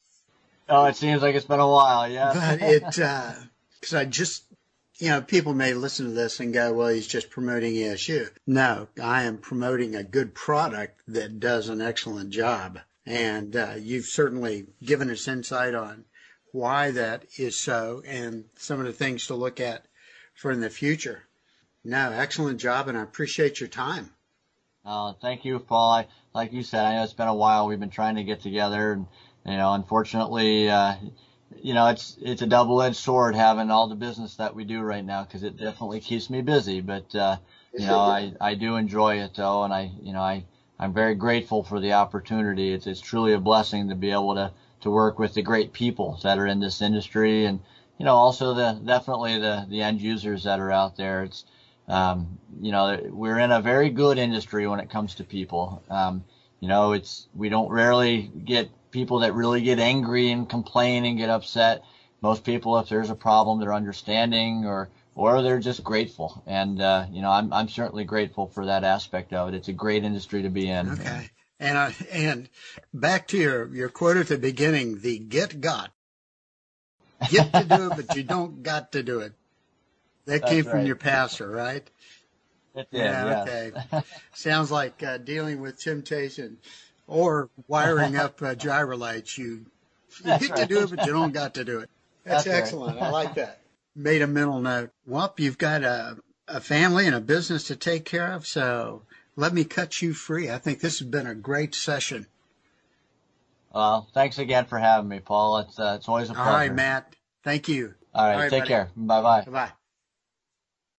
Oh, it seems like it's been a while, yeah. But it, because uh, I just, you know, people may listen to this and go, well, he's just promoting ESU. No, I am promoting a good product that does an excellent job. And uh, you've certainly given us insight on why that is so and some of the things to look at for in the future. No, excellent job, and I appreciate your time. Uh, thank you, Paul. I, like you said, I know it's been a while. We've been trying to get together, and you know, unfortunately, uh, you know, it's it's a double-edged sword having all the business that we do right now because it definitely keeps me busy. But uh, you know, I I do enjoy it though, and I you know I I'm very grateful for the opportunity. It's it's truly a blessing to be able to to work with the great people that are in this industry, and you know, also the definitely the the end users that are out there. It's um, you know, we're in a very good industry when it comes to people. Um, you know, it's we don't rarely get people that really get angry and complain and get upset. Most people, if there's a problem, they're understanding or or they're just grateful. And uh, you know, I'm I'm certainly grateful for that aspect of it. It's a great industry to be in. Okay. And uh, and back to your your quote at the beginning, the get got. Get to do it, but you don't got to do it. That That's came from right. your pastor, right? It did, yeah, okay. Sounds like uh, dealing with temptation or wiring up uh, gyro lights. You, you get right. to do it, but you don't got to do it. That's, That's excellent. Right. I like that. Made a mental note. Well, you've got a, a family and a business to take care of, so let me cut you free. I think this has been a great session. Well, thanks again for having me, Paul. It's uh, it's always a pleasure. All right, Matt. Thank you. All right, All right take buddy. care. Bye bye. Bye bye.